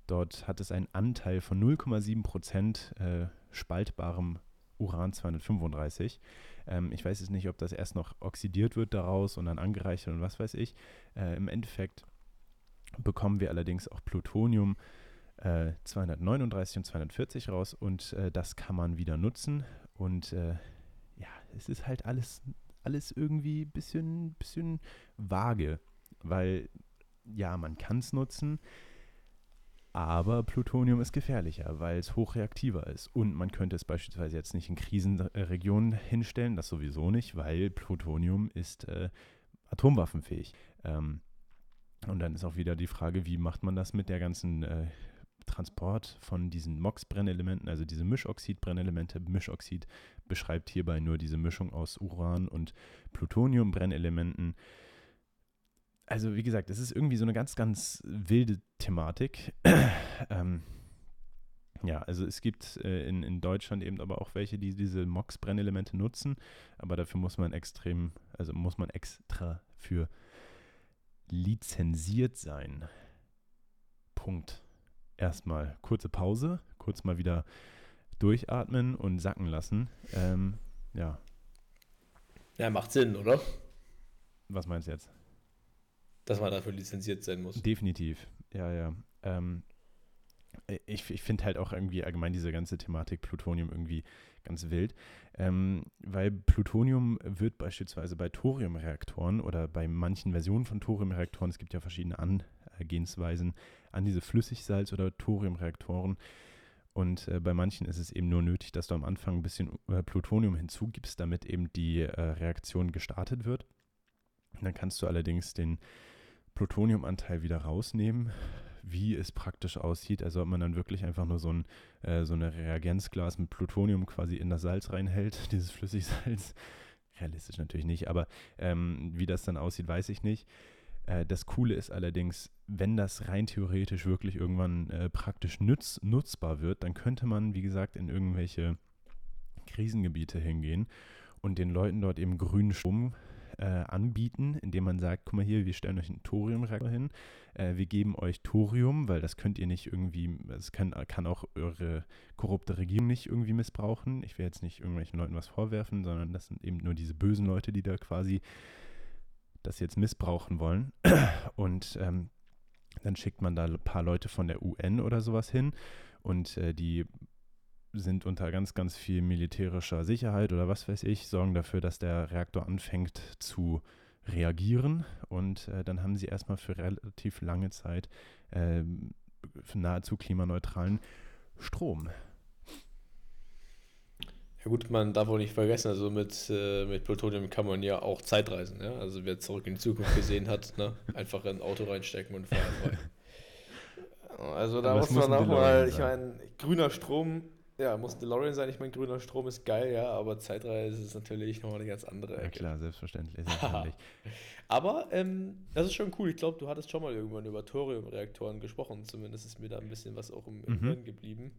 Dort hat es einen Anteil von 0,7 Prozent äh, spaltbarem Uran 235. Ähm, ich weiß jetzt nicht, ob das erst noch oxidiert wird daraus und dann angereichert und was weiß ich. Äh, Im Endeffekt bekommen wir allerdings auch Plutonium 239 äh, und 240 raus und das kann man wieder nutzen. Und ja, es ist halt alles alles irgendwie ein bisschen, bisschen vage, weil ja, man kann es nutzen, aber Plutonium ist gefährlicher, weil es hochreaktiver ist. Und man könnte es beispielsweise jetzt nicht in Krisenregionen hinstellen, das sowieso nicht, weil Plutonium ist äh, atomwaffenfähig. Ähm, und dann ist auch wieder die Frage, wie macht man das mit der ganzen äh, Transport von diesen MOX-Brennelementen, also diese Mischoxid-Brennelemente. Mischoxid beschreibt hierbei nur diese Mischung aus Uran und Plutonium-Brennelementen. Also wie gesagt, es ist irgendwie so eine ganz, ganz wilde Thematik. <clears throat> ähm, ja, also es gibt äh, in, in Deutschland eben aber auch welche, die diese MOX-Brennelemente nutzen, aber dafür muss man extrem, also muss man extra für lizenziert sein. Punkt erstmal kurze Pause, kurz mal wieder durchatmen und sacken lassen. Ähm, ja. Ja, macht Sinn, oder? Was meinst du jetzt? Dass man dafür lizenziert sein muss. Definitiv, ja, ja. Ähm, ich, ich finde halt auch irgendwie allgemein diese ganze Thematik Plutonium irgendwie ganz wild, ähm, weil Plutonium wird beispielsweise bei Thoriumreaktoren oder bei manchen Versionen von Thoriumreaktoren, es gibt ja verschiedene Angehensweisen an diese Flüssigsalz- oder Thoriumreaktoren und äh, bei manchen ist es eben nur nötig, dass du am Anfang ein bisschen äh, Plutonium hinzugibst, damit eben die äh, Reaktion gestartet wird. dann kannst du allerdings den Plutoniumanteil wieder rausnehmen, wie es praktisch aussieht. Also ob man dann wirklich einfach nur so ein äh, so eine Reagenzglas mit Plutonium quasi in das Salz reinhält, <laughs> dieses Flüssigsalz. Realistisch natürlich nicht, aber ähm, wie das dann aussieht, weiß ich nicht. Äh, das Coole ist allerdings, wenn das rein theoretisch wirklich irgendwann äh, praktisch nutz, nutzbar wird, dann könnte man, wie gesagt, in irgendwelche Krisengebiete hingehen und den Leuten dort eben grünen Strom äh, anbieten, indem man sagt, guck mal hier, wir stellen euch einen Thoriumreaktor hin, äh, wir geben euch Thorium, weil das könnt ihr nicht irgendwie, es kann, kann auch eure korrupte Regierung nicht irgendwie missbrauchen. Ich will jetzt nicht irgendwelchen Leuten was vorwerfen, sondern das sind eben nur diese bösen Leute, die da quasi das jetzt missbrauchen wollen. <clears throat> Und ähm, dann schickt man da ein paar Leute von der UN oder sowas hin und äh, die sind unter ganz, ganz viel militärischer Sicherheit oder was weiß ich, sorgen dafür, dass der Reaktor anfängt zu reagieren und äh, dann haben sie erstmal für relativ lange Zeit äh, nahezu klimaneutralen Strom. Ja gut, man darf auch nicht vergessen, also mit, äh, mit Plutonium kann man ja auch Zeitreisen, ja? Also wer zurück in die Zukunft gesehen hat, ne? einfach in ein Auto reinstecken und fahren frei. Also da muss man auch mal, ich meine, grüner Strom, ja, muss ein DeLorean sein, ich meine, grüner Strom ist geil, ja, aber Zeitreise ist natürlich nochmal eine ganz andere Ecke. Ja klar, selbstverständlich. <laughs> selbstverständlich. aber ähm, das ist schon cool, ich glaube, du hattest schon mal irgendwann über Thoriumreaktoren gesprochen, zumindest ist mir da ein bisschen was auch im, im mhm. Hirn geblieben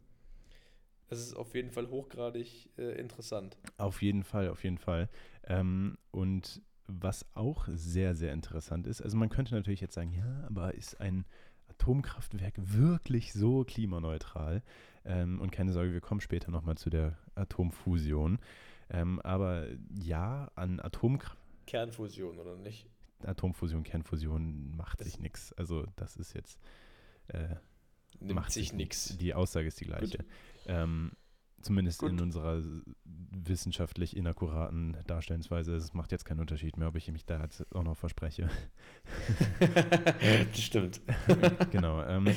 es ist auf jeden Fall hochgradig äh, interessant. Auf jeden Fall, auf jeden Fall. Ähm, und was auch sehr, sehr interessant ist, also man könnte natürlich jetzt sagen, ja, aber ist ein Atomkraftwerk wirklich so klimaneutral? Ähm, und keine Sorge, wir kommen später nochmal zu der Atomfusion. Ähm, aber ja, an Atomkraft. Kernfusion, oder nicht? Atomfusion, Kernfusion macht das sich nichts. Also das ist jetzt. Äh, Nimmt macht sich nichts. Die Aussage ist die gleiche. Ähm, zumindest Gut. in unserer wissenschaftlich inakkuraten Darstellungsweise. Es macht jetzt keinen Unterschied mehr, ob ich mich da jetzt auch noch verspreche. <laughs> stimmt. <laughs> genau. Ähm,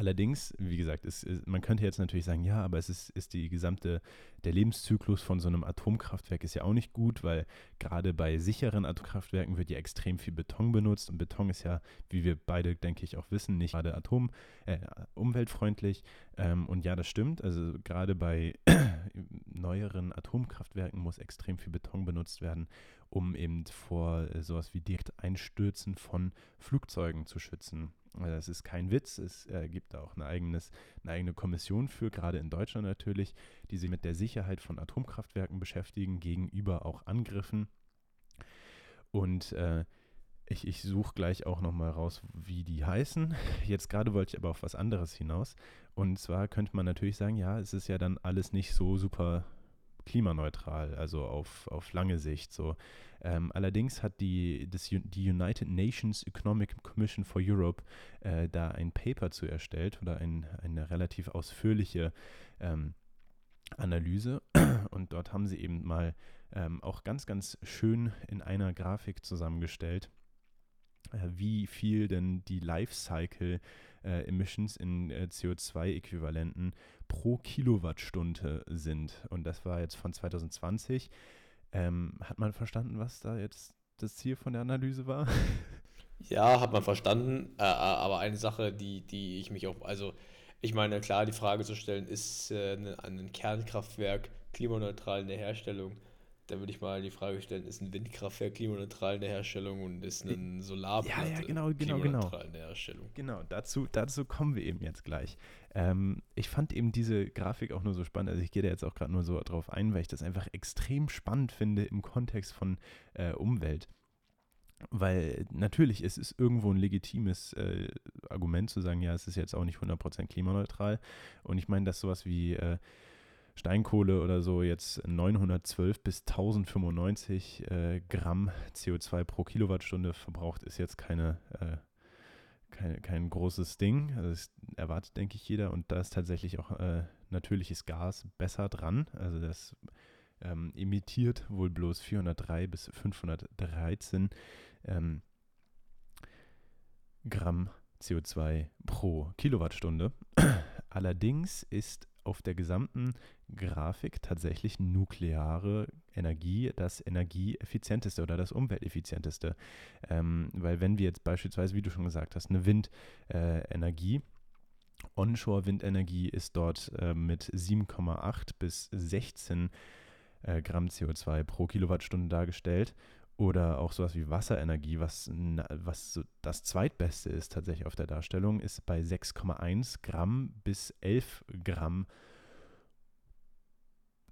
Allerdings, wie gesagt, ist, ist, man könnte jetzt natürlich sagen, ja, aber es ist, ist die gesamte, der Lebenszyklus von so einem Atomkraftwerk ist ja auch nicht gut, weil gerade bei sicheren Atomkraftwerken wird ja extrem viel Beton benutzt und Beton ist ja, wie wir beide, denke ich, auch wissen, nicht gerade atom, äh, umweltfreundlich. Ähm, und ja, das stimmt. Also gerade bei <clears throat> neueren Atomkraftwerken muss extrem viel Beton benutzt werden, um eben vor äh, sowas wie Direkteinstürzen von Flugzeugen zu schützen. Das ist kein Witz. Es äh, gibt auch eine, eigenes, eine eigene Kommission für, gerade in Deutschland natürlich, die sich mit der Sicherheit von Atomkraftwerken beschäftigen, gegenüber auch Angriffen. Und äh, ich, ich suche gleich auch nochmal raus, wie die heißen. Jetzt gerade wollte ich aber auf was anderes hinaus. Und zwar könnte man natürlich sagen, ja, es ist ja dann alles nicht so super klimaneutral, also auf, auf lange Sicht so. Ähm, allerdings hat die, das, die United Nations Economic Commission for Europe äh, da ein Paper zu erstellt oder ein, eine relativ ausführliche ähm, Analyse <clears throat> und dort haben sie eben mal ähm, auch ganz, ganz schön in einer Grafik zusammengestellt, äh, wie viel denn die Lifecycle äh, Emissions in äh, CO2-Äquivalenten pro Kilowattstunde sind. Und das war jetzt von 2020. Ähm, hat man verstanden, was da jetzt das Ziel von der Analyse war? <laughs> Ja, hat man verstanden. Äh, äh, aber eine Sache, die, die ich mich auch, also ich meine, klar, die Frage zu stellen, ist äh, ein Kernkraftwerk klimaneutral in der Herstellung? Da würde ich mal die Frage stellen, ist ein Windkraftwerk klimaneutral in der Herstellung und ist ein Solarplatte ja, ja, genau, genau, genau. klimaneutral genau. in der Herstellung? Genau, dazu, dazu kommen wir eben jetzt gleich. Ähm, ich fand eben diese Grafik auch nur so spannend, also ich gehe da jetzt auch gerade nur so drauf ein, weil ich das einfach extrem spannend finde im Kontext von äh, Umwelt. Weil natürlich es ist irgendwo ein legitimes äh, Argument zu sagen, ja, es ist jetzt auch nicht 100% klimaneutral. Und ich meine, dass sowas wie äh, Steinkohle oder so jetzt 912 bis 1095 äh, Gramm CO2 pro Kilowattstunde verbraucht, ist jetzt keine, äh, kein, kein großes Ding. Also das erwartet, denke ich, jeder. Und da ist tatsächlich auch äh, natürliches Gas besser dran. Also das ähm, emittiert wohl bloß 403 bis 513 ähm, Gramm CO2 pro Kilowattstunde. <clears throat> Allerdings ist auf der gesamten Grafik tatsächlich nukleare Energie das energieeffizienteste oder das umwelteffizienteste. Ähm, weil wenn wir jetzt beispielsweise, wie du schon gesagt hast, eine Windenergie, äh, Onshore-Windenergie ist dort äh, mit 7,8 bis 16 äh, Gramm CO2 pro Kilowattstunde dargestellt oder auch sowas wie Wasserenergie, was, was so das zweitbeste ist tatsächlich auf der Darstellung, ist bei 6,1 Gramm bis 11 Gramm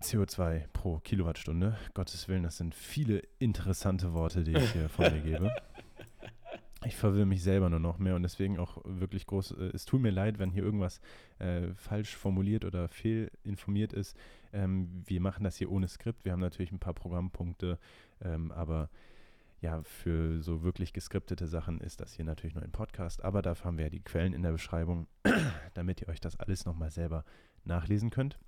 CO2 pro Kilowattstunde. Gottes Willen, das sind viele interessante Worte, die ich hier von mir gebe. <laughs> Ich verwirre mich selber nur noch mehr und deswegen auch wirklich groß. Äh, es tut mir leid, wenn hier irgendwas äh, falsch formuliert oder fehlinformiert ist. Ähm, wir machen das hier ohne Skript. Wir haben natürlich ein paar Programmpunkte, ähm, aber ja, für so wirklich geskriptete Sachen ist das hier natürlich nur ein Podcast. Aber dafür haben wir ja die Quellen in der Beschreibung, <clears throat> damit ihr euch das alles nochmal selber nachlesen könnt.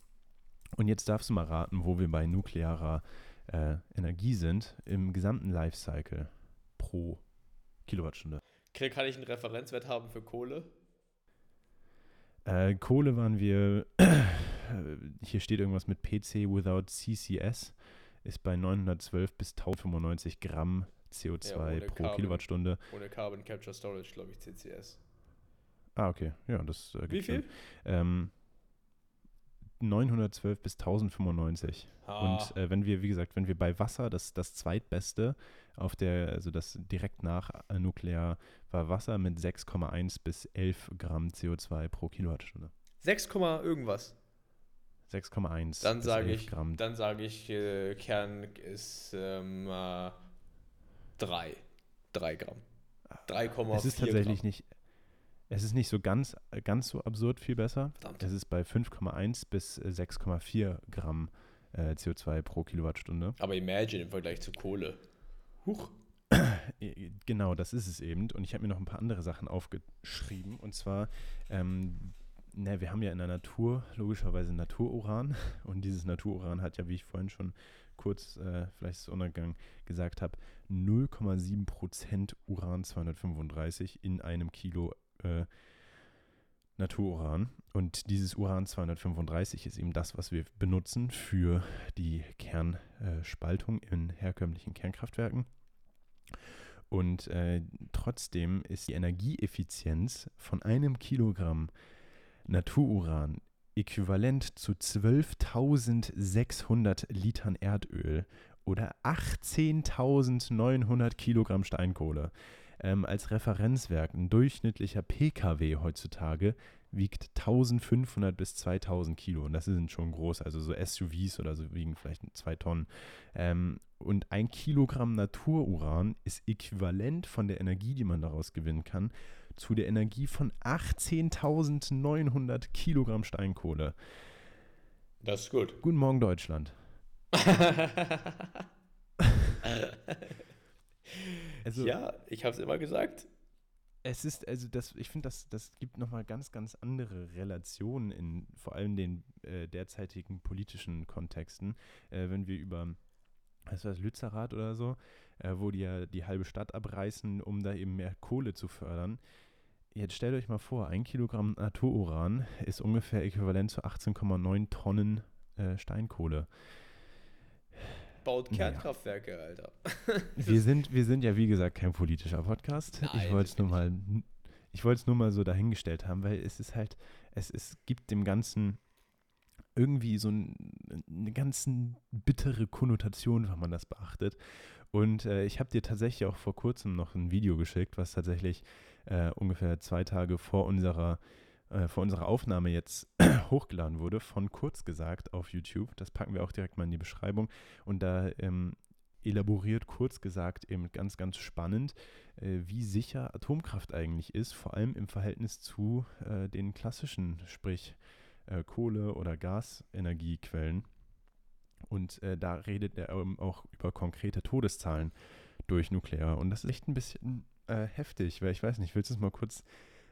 Und jetzt darfst du mal raten, wo wir bei nuklearer äh, Energie sind im gesamten Lifecycle pro Kilowattstunde. Kann ich einen Referenzwert haben für Kohle? Äh, Kohle waren wir, hier steht irgendwas mit PC without CCS, ist bei 912 bis 1095 Gramm CO2 ja, pro Carbon, Kilowattstunde. Ohne Carbon Capture Storage, glaube ich, CCS. Ah, okay. Ja, das äh, Wie viel? Ähm, 912 bis 1095. Ah. Und äh, wenn wir, wie gesagt, wenn wir bei Wasser, das, das zweitbeste auf der, also das direkt nach äh, Nuklear war Wasser mit 6,1 bis 11 Gramm CO2 pro Kilowattstunde. 6, irgendwas. 6,1. Dann sage ich, Gramm. dann sage ich, äh, Kern ist ähm, äh, 3. 3 Gramm. 3,4 Es ist tatsächlich Gramm. nicht es ist nicht so ganz, ganz so absurd viel besser. Verdammt. Es ist bei 5,1 bis 6,4 Gramm äh, CO2 pro Kilowattstunde. Aber imagine im Vergleich zu Kohle. Huch. Genau, das ist es eben. Und ich habe mir noch ein paar andere Sachen aufgeschrieben. Und zwar, ähm, na, wir haben ja in der Natur logischerweise Natururan. <laughs> Und dieses Natururan hat ja, wie ich vorhin schon kurz, äh, vielleicht ist Untergang gesagt habe, 0,7% Uran 235 in einem Kilo äh, Natururan. Und dieses Uran 235 ist eben das, was wir benutzen für die Kernspaltung äh, in herkömmlichen Kernkraftwerken. Und äh, trotzdem ist die Energieeffizienz von einem Kilogramm Natururan äquivalent zu 12.600 Litern Erdöl oder 18.900 Kilogramm Steinkohle ähm, als Referenzwerk. Ein durchschnittlicher Pkw heutzutage wiegt 1500 bis 2000 Kilo und das sind schon groß, also so SUVs oder so wiegen vielleicht zwei Tonnen. Ähm, und ein Kilogramm Natururan ist äquivalent von der Energie, die man daraus gewinnen kann, zu der Energie von 18.900 Kilogramm Steinkohle. Das ist gut. Guten Morgen, Deutschland. <laughs> Also, ja, ich habe es immer gesagt. Es ist, also das, ich finde, das, das gibt nochmal ganz, ganz andere Relationen in vor allem den äh, derzeitigen politischen Kontexten, äh, wenn wir über was war das, Lützerath oder so, äh, wo die ja die halbe Stadt abreißen, um da eben mehr Kohle zu fördern. Jetzt stellt euch mal vor, ein Kilogramm Natururan ist ungefähr äquivalent zu 18,9 Tonnen äh, Steinkohle baut Kernkraftwerke, ja. Alter. <laughs> wir, sind, wir sind ja, wie gesagt, kein politischer Podcast. Nein, ich wollte es nur mal, ich wollte es nur mal so dahingestellt haben, weil es ist halt, es, es gibt dem Ganzen irgendwie so ein, eine ganz bittere Konnotation, wenn man das beachtet. Und äh, ich habe dir tatsächlich auch vor kurzem noch ein Video geschickt, was tatsächlich äh, ungefähr zwei Tage vor unserer äh, vor unserer Aufnahme jetzt <clears throat> hochgeladen wurde, von kurz gesagt auf YouTube. Das packen wir auch direkt mal in die Beschreibung. Und da ähm, elaboriert kurz gesagt eben ganz, ganz spannend, äh, wie sicher Atomkraft eigentlich ist, vor allem im Verhältnis zu äh, den klassischen, sprich äh, Kohle- oder Gasenergiequellen. Und äh, da redet er auch über konkrete Todeszahlen durch Nuklear. Und das ist echt ein bisschen äh, heftig, weil ich weiß nicht, willst du es mal kurz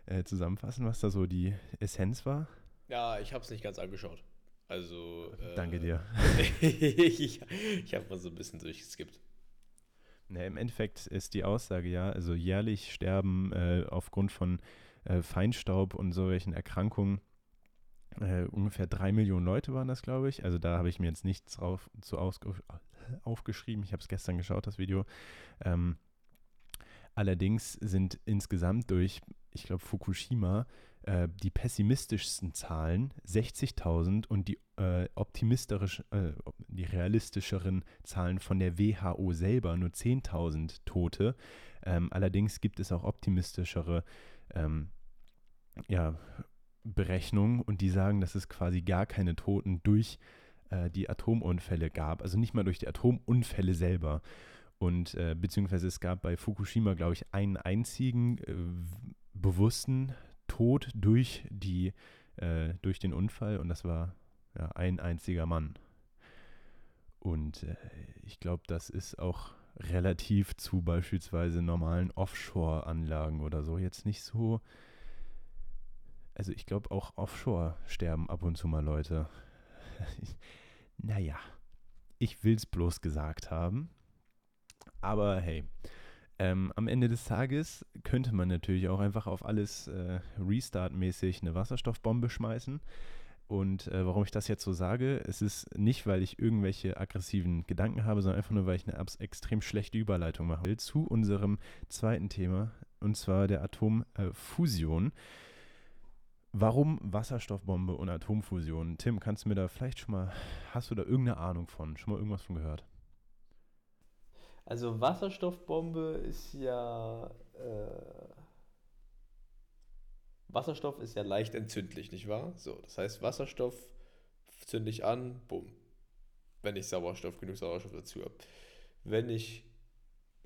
äh, zusammenfassen, was da so die Essenz war? Ja, ich habe es nicht ganz angeschaut. Also. Äh, Danke dir. <laughs> ich ich habe mal so ein bisschen durchgeskippt. Ja, Im Endeffekt ist die Aussage ja, also jährlich sterben äh, aufgrund von äh, Feinstaub und solchen Erkrankungen äh, ungefähr drei Millionen Leute waren das, glaube ich. Also da habe ich mir jetzt nichts drauf, zu aufgeschrieben. Ich habe es gestern geschaut, das Video. Ähm, allerdings sind insgesamt durch, ich glaube, Fukushima äh, die pessimistischsten Zahlen 60.000 und die äh, optimistisch, äh, die realistischeren Zahlen von der WHO selber nur 10.000 Tote. Ähm, allerdings gibt es auch optimistischere ähm, ja, Berechnungen und die sagen, dass es quasi gar keine Toten durch äh, die Atomunfälle gab, also nicht mal durch die Atomunfälle selber. Und äh, beziehungsweise es gab bei Fukushima, glaube ich, einen einzigen äh, bewussten Tod durch, die, äh, durch den Unfall und das war ja, ein einziger Mann. Und äh, ich glaube, das ist auch relativ zu beispielsweise normalen Offshore-Anlagen oder so jetzt nicht so. Also ich glaube, auch offshore sterben ab und zu mal Leute. <laughs> naja, ich will es bloß gesagt haben. Aber hey, ähm, am Ende des Tages könnte man natürlich auch einfach auf alles äh, Restart-mäßig eine Wasserstoffbombe schmeißen. Und äh, warum ich das jetzt so sage, es ist nicht, weil ich irgendwelche aggressiven Gedanken habe, sondern einfach nur, weil ich eine extrem schlechte Überleitung machen will zu unserem zweiten Thema, und zwar der Atomfusion. Warum Wasserstoffbombe und Atomfusion? Tim, kannst du mir da vielleicht schon mal, hast du da irgendeine Ahnung von, schon mal irgendwas von gehört? Also Wasserstoffbombe ist ja. Äh, Wasserstoff ist ja leicht entzündlich, nicht wahr? So, das heißt, Wasserstoff zünde ich an, bumm. Wenn ich Sauerstoff, genug Sauerstoff dazu habe. Wenn ich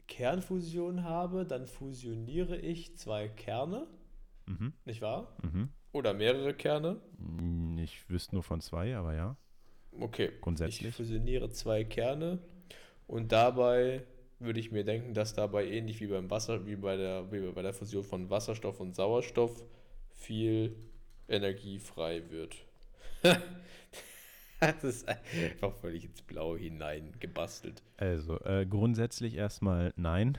Kernfusion habe, dann fusioniere ich zwei Kerne, mhm. nicht wahr? Mhm. Oder mehrere Kerne. Ich wüsste nur von zwei, aber ja. Okay. Grundsätzlich. Ich fusioniere zwei Kerne und dabei würde ich mir denken, dass dabei ähnlich wie beim Wasser, wie bei der, wie bei der Fusion von Wasserstoff und Sauerstoff viel Energie frei wird. <laughs> das ist einfach völlig ins Blaue hinein gebastelt. Also, äh, grundsätzlich erstmal nein.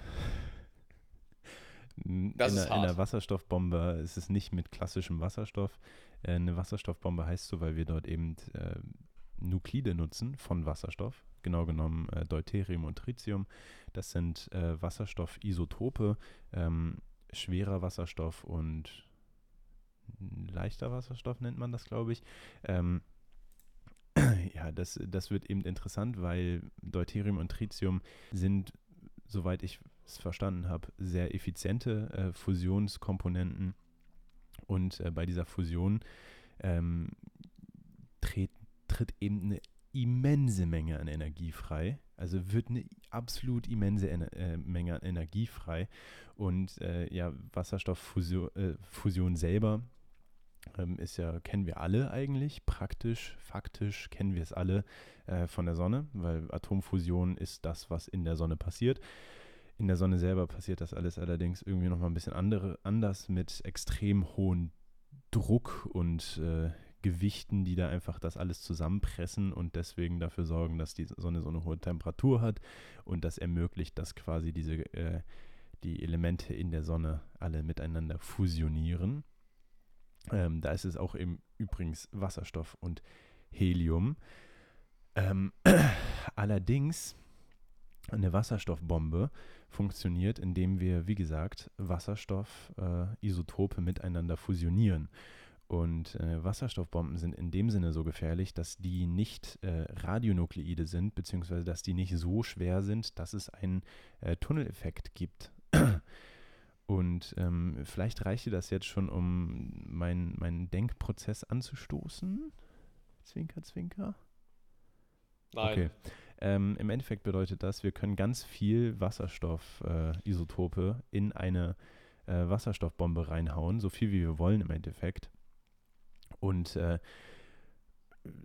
In, das ist der, in der Wasserstoffbombe ist es nicht mit klassischem Wasserstoff. Äh, eine Wasserstoffbombe heißt so, weil wir dort eben äh, Nuklide nutzen von Wasserstoff, genau genommen äh, Deuterium und Tritium. Das sind äh, Wasserstoffisotope, ähm, schwerer Wasserstoff und leichter Wasserstoff nennt man das, glaube ich. Ähm, <clears throat> ja, das, das wird eben interessant, weil Deuterium und Tritium sind, soweit ich es verstanden habe, sehr effiziente äh, Fusionskomponenten. Und äh, bei dieser Fusion ähm, treten tritt eben eine immense Menge an Energie frei. Also wird eine absolut immense Ener äh, Menge an Energie frei. Und äh, ja, Wasserstofffusion äh, selber ähm, ist ja, kennen wir alle eigentlich, praktisch, faktisch kennen wir es alle äh, von der Sonne, weil Atomfusion ist das, was in der Sonne passiert. In der Sonne selber passiert das alles allerdings irgendwie nochmal ein bisschen andere, anders mit extrem hohem Druck und äh, Gewichten, die da einfach das alles zusammenpressen und deswegen dafür sorgen, dass die Sonne so eine hohe Temperatur hat und das ermöglicht, dass quasi diese äh, die Elemente in der Sonne alle miteinander fusionieren. Ähm, da ist es auch im übrigens Wasserstoff und Helium. Ähm, <clears throat> allerdings eine Wasserstoffbombe funktioniert, indem wir, wie gesagt, Wasserstoffisotope äh, miteinander fusionieren. Und äh, Wasserstoffbomben sind in dem Sinne so gefährlich, dass die nicht äh, Radionukleide sind, beziehungsweise dass die nicht so schwer sind, dass es einen äh, Tunneleffekt gibt. Und ähm, vielleicht reicht dir das jetzt schon, um meinen mein Denkprozess anzustoßen. Zwinker, zwinker. Nein. Okay. Ähm, Im Endeffekt bedeutet das, wir können ganz viel Wasserstoffisotope äh, in eine äh, Wasserstoffbombe reinhauen, so viel wie wir wollen im Endeffekt. Und äh,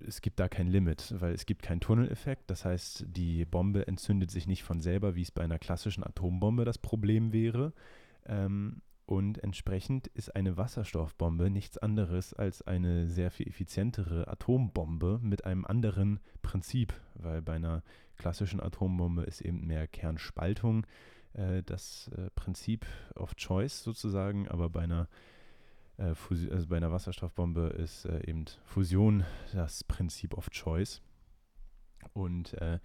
es gibt da kein Limit, weil es gibt keinen Tunneleffekt. Das heißt, die Bombe entzündet sich nicht von selber, wie es bei einer klassischen Atombombe das Problem wäre. Ähm, und entsprechend ist eine Wasserstoffbombe nichts anderes als eine sehr viel effizientere Atombombe mit einem anderen Prinzip, weil bei einer klassischen Atombombe ist eben mehr Kernspaltung äh, das äh, Prinzip of Choice sozusagen, aber bei einer, äh, also bei einer Wasserstoffbombe ist äh, eben Fusion das Prinzip of Choice. Und äh,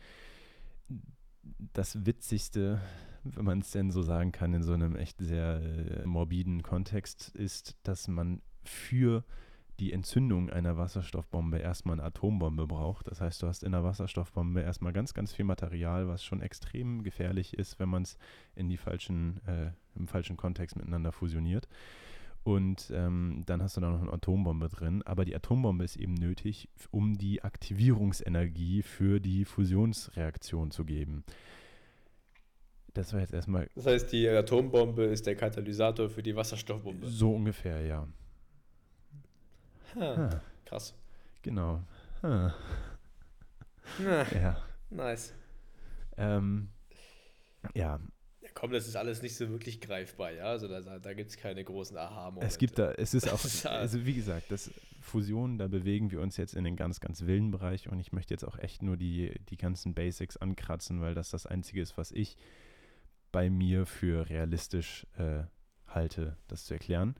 das Witzigste, wenn man es denn so sagen kann, in so einem echt sehr äh, morbiden Kontext, ist, dass man für die Entzündung einer Wasserstoffbombe erstmal eine Atombombe braucht. Das heißt, du hast in einer Wasserstoffbombe erstmal ganz, ganz viel Material, was schon extrem gefährlich ist, wenn man es in die falschen, äh, im falschen Kontext miteinander fusioniert. Und ähm, dann hast du da noch eine Atombombe drin. Aber die Atombombe ist eben nötig, um die Aktivierungsenergie für die Fusionsreaktion zu geben. Das war jetzt erstmal. Das heißt, die Atombombe ist der Katalysator für die Wasserstoffbombe. So ungefähr, ja. Ha, ha. Krass. Genau. Ha. ja. Nice. Ähm, ja, komm, das ist alles nicht so wirklich greifbar, ja. Also da, da gibt es keine großen Aha-Momente. Es gibt da, es ist auch, <laughs> also wie gesagt, das Fusion, da bewegen wir uns jetzt in den ganz, ganz wilden Bereich und ich möchte jetzt auch echt nur die, die ganzen Basics ankratzen, weil das das Einzige ist, was ich bei mir für realistisch äh, halte, das zu erklären.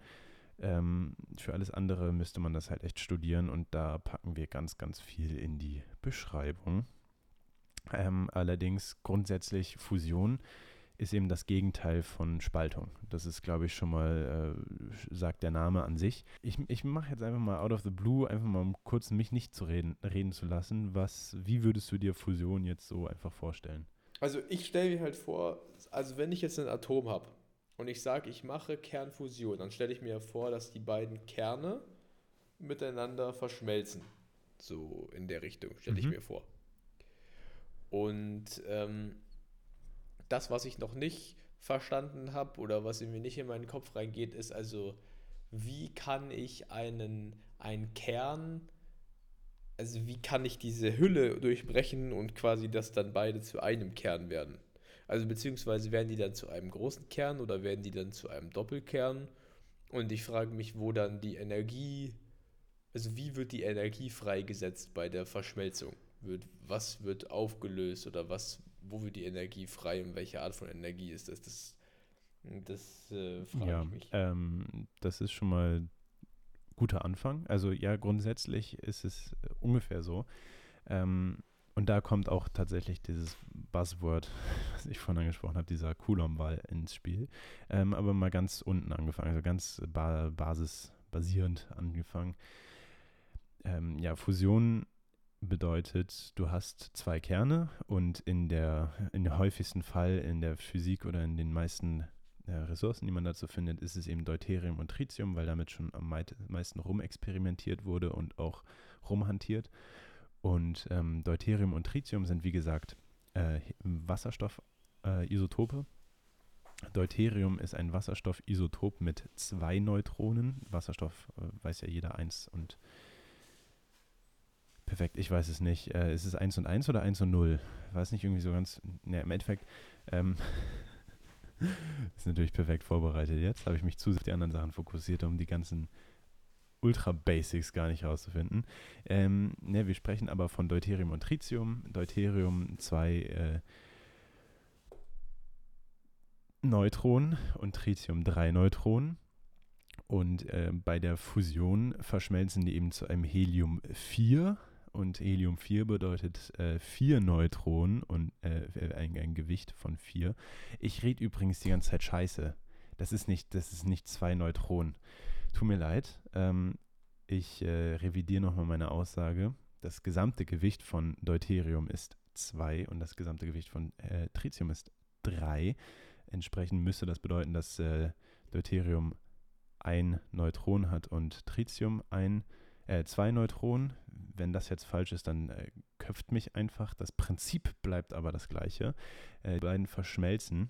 Ähm, für alles andere müsste man das halt echt studieren und da packen wir ganz, ganz viel in die Beschreibung. Ähm, allerdings grundsätzlich Fusion ist eben das Gegenteil von Spaltung. Das ist, glaube ich, schon mal, äh, sagt der Name an sich. Ich, ich mache jetzt einfach mal out of the blue, einfach mal um kurz mich nicht zu reden, reden zu lassen. Was, wie würdest du dir Fusion jetzt so einfach vorstellen? Also ich stelle mir halt vor, also wenn ich jetzt ein Atom habe und ich sage, ich mache Kernfusion, dann stelle ich mir vor, dass die beiden Kerne miteinander verschmelzen. So in der Richtung, stelle mhm. ich mir vor. Und ähm, das, was ich noch nicht verstanden habe oder was mir nicht in meinen Kopf reingeht, ist also, wie kann ich einen, einen Kern, also wie kann ich diese Hülle durchbrechen und quasi, dass dann beide zu einem Kern werden? Also beziehungsweise werden die dann zu einem großen Kern oder werden die dann zu einem Doppelkern? Und ich frage mich, wo dann die Energie, also wie wird die Energie freigesetzt bei der Verschmelzung? Wird, was wird aufgelöst oder was wo wird die Energie frei und welche Art von Energie ist das? Das, das äh, frage ja, ich mich. Ähm, das ist schon mal ein guter Anfang. Also ja, grundsätzlich ist es ungefähr so. Ähm, und da kommt auch tatsächlich dieses Buzzword, <laughs> was ich vorhin angesprochen habe, dieser Coulomb-Wahl ins Spiel. Ähm, aber mal ganz unten angefangen, also ganz ba basisbasierend angefangen. Ähm, ja, Fusion bedeutet, du hast zwei Kerne und in der, in der häufigsten Fall in der Physik oder in den meisten äh, Ressourcen, die man dazu findet, ist es eben Deuterium und Tritium, weil damit schon am meisten rumexperimentiert wurde und auch rumhantiert. Und ähm, Deuterium und Tritium sind, wie gesagt, äh, Wasserstoffisotope. Äh, Deuterium ist ein Wasserstoffisotop mit zwei Neutronen. Wasserstoff äh, weiß ja jeder eins und Perfekt, ich weiß es nicht. Äh, ist es 1 und 1 oder 1 und 0? Weiß nicht irgendwie so ganz. Ne, im Endeffekt. Ähm, <laughs> ist natürlich perfekt vorbereitet jetzt. Habe ich mich zu sehr auf die anderen Sachen fokussiert, um die ganzen Ultra-Basics gar nicht rauszufinden. Ähm, ne, wir sprechen aber von Deuterium und Tritium. Deuterium zwei äh, Neutronen und Tritium drei Neutronen. Und äh, bei der Fusion verschmelzen die eben zu einem Helium 4 und Helium-4 bedeutet äh, vier Neutronen und äh, ein, ein, Gewicht von vier. Ich rede übrigens die ganze Zeit Scheiße. Das ist nicht, das ist nicht zwei Neutronen. Tut mir leid. Ähm, ich äh, revidiere nochmal meine Aussage. Das gesamte Gewicht von Deuterium ist 2 und das gesamte Gewicht von äh, Tritium ist 3. Entsprechend müsste das bedeuten, dass äh, Deuterium ein Neutron hat und Tritium ein äh, zwei Neutronen. Wenn das jetzt falsch ist, dann äh, köpft mich einfach. Das Prinzip bleibt aber das gleiche. Äh, die beiden verschmelzen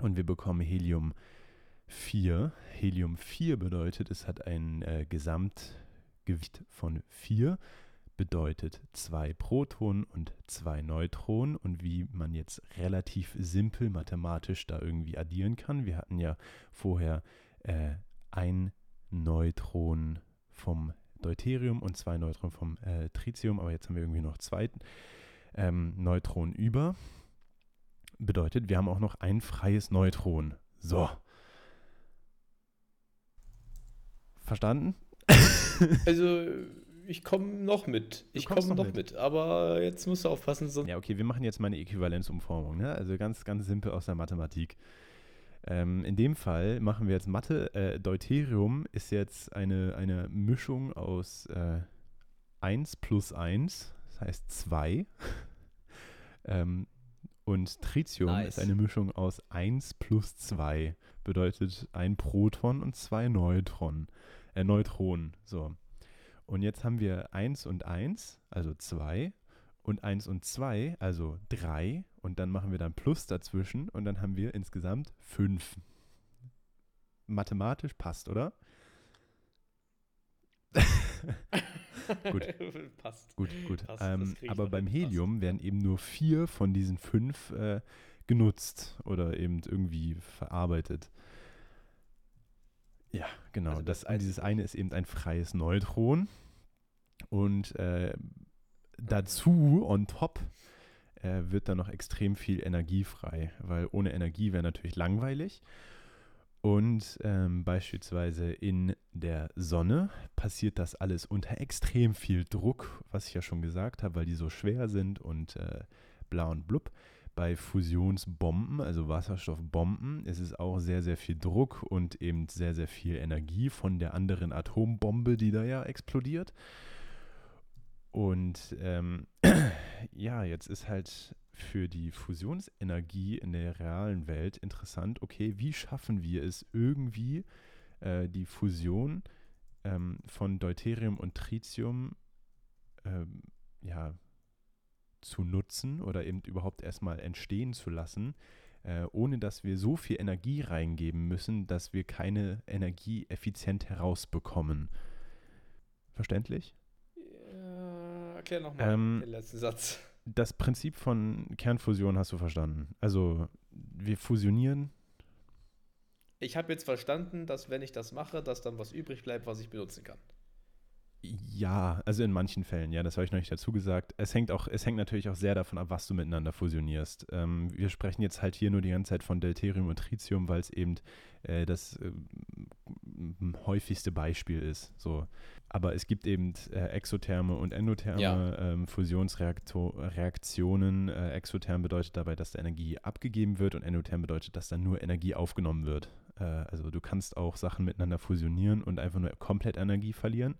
und wir bekommen Helium 4. Helium 4 bedeutet, es hat ein äh, Gesamtgewicht von 4. bedeutet zwei Protonen und zwei Neutronen und wie man jetzt relativ simpel mathematisch da irgendwie addieren kann. Wir hatten ja vorher äh, ein Neutron vom Deuterium und zwei Neutronen vom äh, Tritium, aber jetzt haben wir irgendwie noch zwei ähm, Neutronen über. Bedeutet, wir haben auch noch ein freies Neutron. So. Verstanden? <laughs> Also, ich komme noch mit. Ich komme noch, noch mit. mit. Aber jetzt musst du aufpassen. Sonst ja, okay, wir machen jetzt mal eine Äquivalenzumformung. Ne? Also ganz, ganz simpel aus der Mathematik. Ähm, in dem Fall machen wir jetzt Mathe. Äh, Deuterium ist jetzt eine, eine Mischung aus äh, 1 plus 1, das heißt 2. <laughs> ähm, und Tritium nice. ist eine Mischung aus 1 plus 2, bedeutet ein Proton und zwei Neutron, äh, Neutronen. So. Und jetzt haben wir 1 und 1, also 2, und 1 und 2, also 3. Und dann machen wir dann Plus dazwischen und dann haben wir insgesamt 5. Mathematisch passt, oder? <laughs> gut. Passt. Gut, gut. Passt, ähm, aber beim Helium passt. werden eben nur vier von diesen fünf äh, genutzt oder eben irgendwie verarbeitet. Ja, genau. Also das, das, dieses eine ist eben ein freies Neutron. Und äh, dazu, on top, äh, wird dann noch extrem viel Energie frei, weil ohne Energie wäre natürlich langweilig. Und ähm, beispielsweise in der Sonne passiert das alles unter extrem viel Druck, was ich ja schon gesagt habe, weil die so schwer sind und äh, blau und blub. Bei Fusionsbomben, also Wasserstoffbomben, ist es auch sehr, sehr viel Druck und eben sehr, sehr viel Energie von der anderen Atombombe, die da ja explodiert. Und ähm, <clears throat> ja, jetzt ist halt für die Fusionsenergie in der realen Welt interessant, okay, wie schaffen wir es irgendwie, äh, die Fusion ähm, von Deuterium und Tritium ähm, ja, zu nutzen oder eben überhaupt erstmal entstehen zu lassen, äh, ohne dass wir so viel Energie reingeben müssen, dass wir keine Energie effizient herausbekommen. Verständlich? Erklär nochmal ähm, den letzten Satz das Prinzip von Kernfusion hast du verstanden. Also wir fusionieren. Ich habe jetzt verstanden, dass wenn ich das mache, dass dann was übrig bleibt, was ich benutzen kann. Ja, also in manchen Fällen, ja, das habe ich noch nicht dazu gesagt. Es hängt auch, es hängt natürlich auch sehr davon ab, was du miteinander fusionierst. Ähm, wir sprechen jetzt halt hier nur die ganze Zeit von Deuterium und Tritium, weil es eben äh, das äh, häufigste Beispiel ist. So. Aber es gibt eben äh, exotherme und endotherme ja. ähm, Fusionsreaktionen. Äh, exotherm bedeutet dabei, dass da Energie abgegeben wird und endotherm bedeutet, dass da nur Energie aufgenommen wird. Äh, also du kannst auch Sachen miteinander fusionieren und einfach nur komplett Energie verlieren.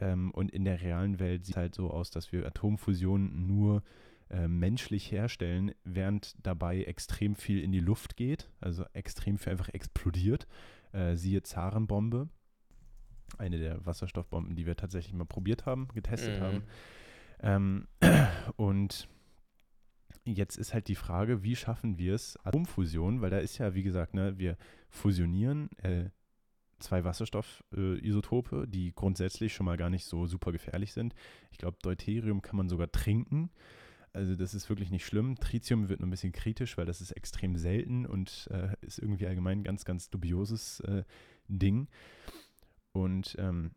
Ähm, und in der realen Welt sieht es halt so aus, dass wir Atomfusionen nur äh, menschlich herstellen, während dabei extrem viel in die Luft geht, also extrem viel einfach explodiert. Äh, siehe Zarenbombe, eine der Wasserstoffbomben, die wir tatsächlich mal probiert haben, getestet mhm. haben. Ähm, <clears throat> und jetzt ist halt die Frage, wie schaffen wir es, Atomfusion, weil da ist ja, wie gesagt, ne, wir fusionieren äh, zwei Wasserstoffisotope, äh, die grundsätzlich schon mal gar nicht so super gefährlich sind. Ich glaube, Deuterium kann man sogar trinken. Also das ist wirklich nicht schlimm. Tritium wird nur ein bisschen kritisch, weil das ist extrem selten und äh, ist irgendwie allgemein ein ganz, ganz dubioses äh, Ding. Und ähm,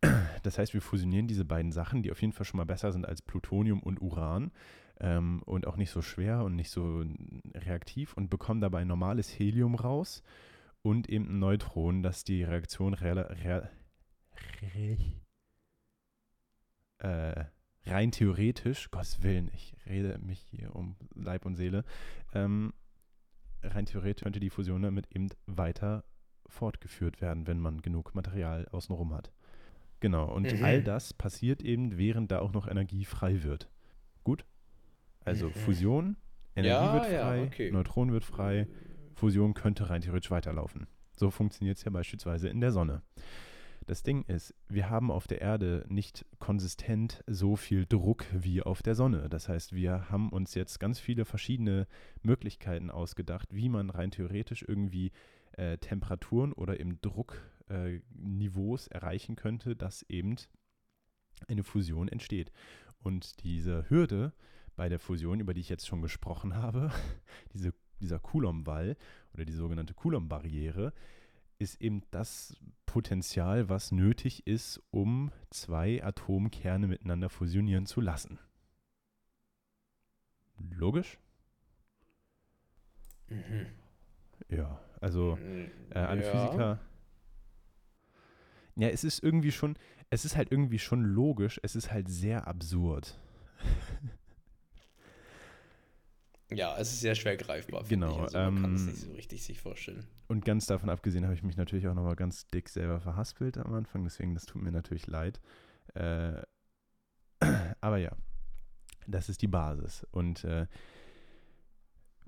<clears throat> das heißt, wir fusionieren diese beiden Sachen, die auf jeden Fall schon mal besser sind als Plutonium und Uran ähm, und auch nicht so schwer und nicht so reaktiv und bekommen dabei normales Helium raus und eben ein Neutron, das die Reaktion re re re äh, rein theoretisch, Gottes Willen, ich rede mich hier um Leib und Seele, ähm, rein theoretisch könnte die Fusion damit eben weiter fortgeführt werden, wenn man genug Material außenrum hat. Genau, und mhm. all das passiert eben, während da auch noch Energie frei wird. Gut? Also mhm. Fusion, Energie ja, wird frei, ja, okay. Neutron wird frei, Fusion könnte rein theoretisch weiterlaufen. So funktioniert es ja beispielsweise in der Sonne. Das Ding ist, wir haben auf der Erde nicht konsistent so viel Druck wie auf der Sonne. Das heißt, wir haben uns jetzt ganz viele verschiedene Möglichkeiten ausgedacht, wie man rein theoretisch irgendwie äh, Temperaturen oder eben Druckniveaus äh, erreichen könnte, dass eben eine Fusion entsteht. Und diese Hürde bei der Fusion, über die ich jetzt schon gesprochen <laughs> habe, diese, dieser Coulomb-Wall oder die sogenannte Coulomb-Barriere, ist eben das Potenzial, was nötig ist, um zwei Atomkerne miteinander fusionieren zu lassen. Logisch? Mhm. Ja, also äh, alle ja. Physiker. Ja, es ist irgendwie schon, es ist halt irgendwie schon logisch, es ist halt sehr absurd. <laughs> Ja, es ist sehr schwer greifbar. Genau. Also man ähm, kann es nicht so richtig sich vorstellen. Und ganz davon abgesehen habe ich mich natürlich auch nochmal ganz dick selber verhaspelt am Anfang, deswegen das tut mir natürlich leid. Äh, <clears throat> aber ja, das ist die Basis. Und äh,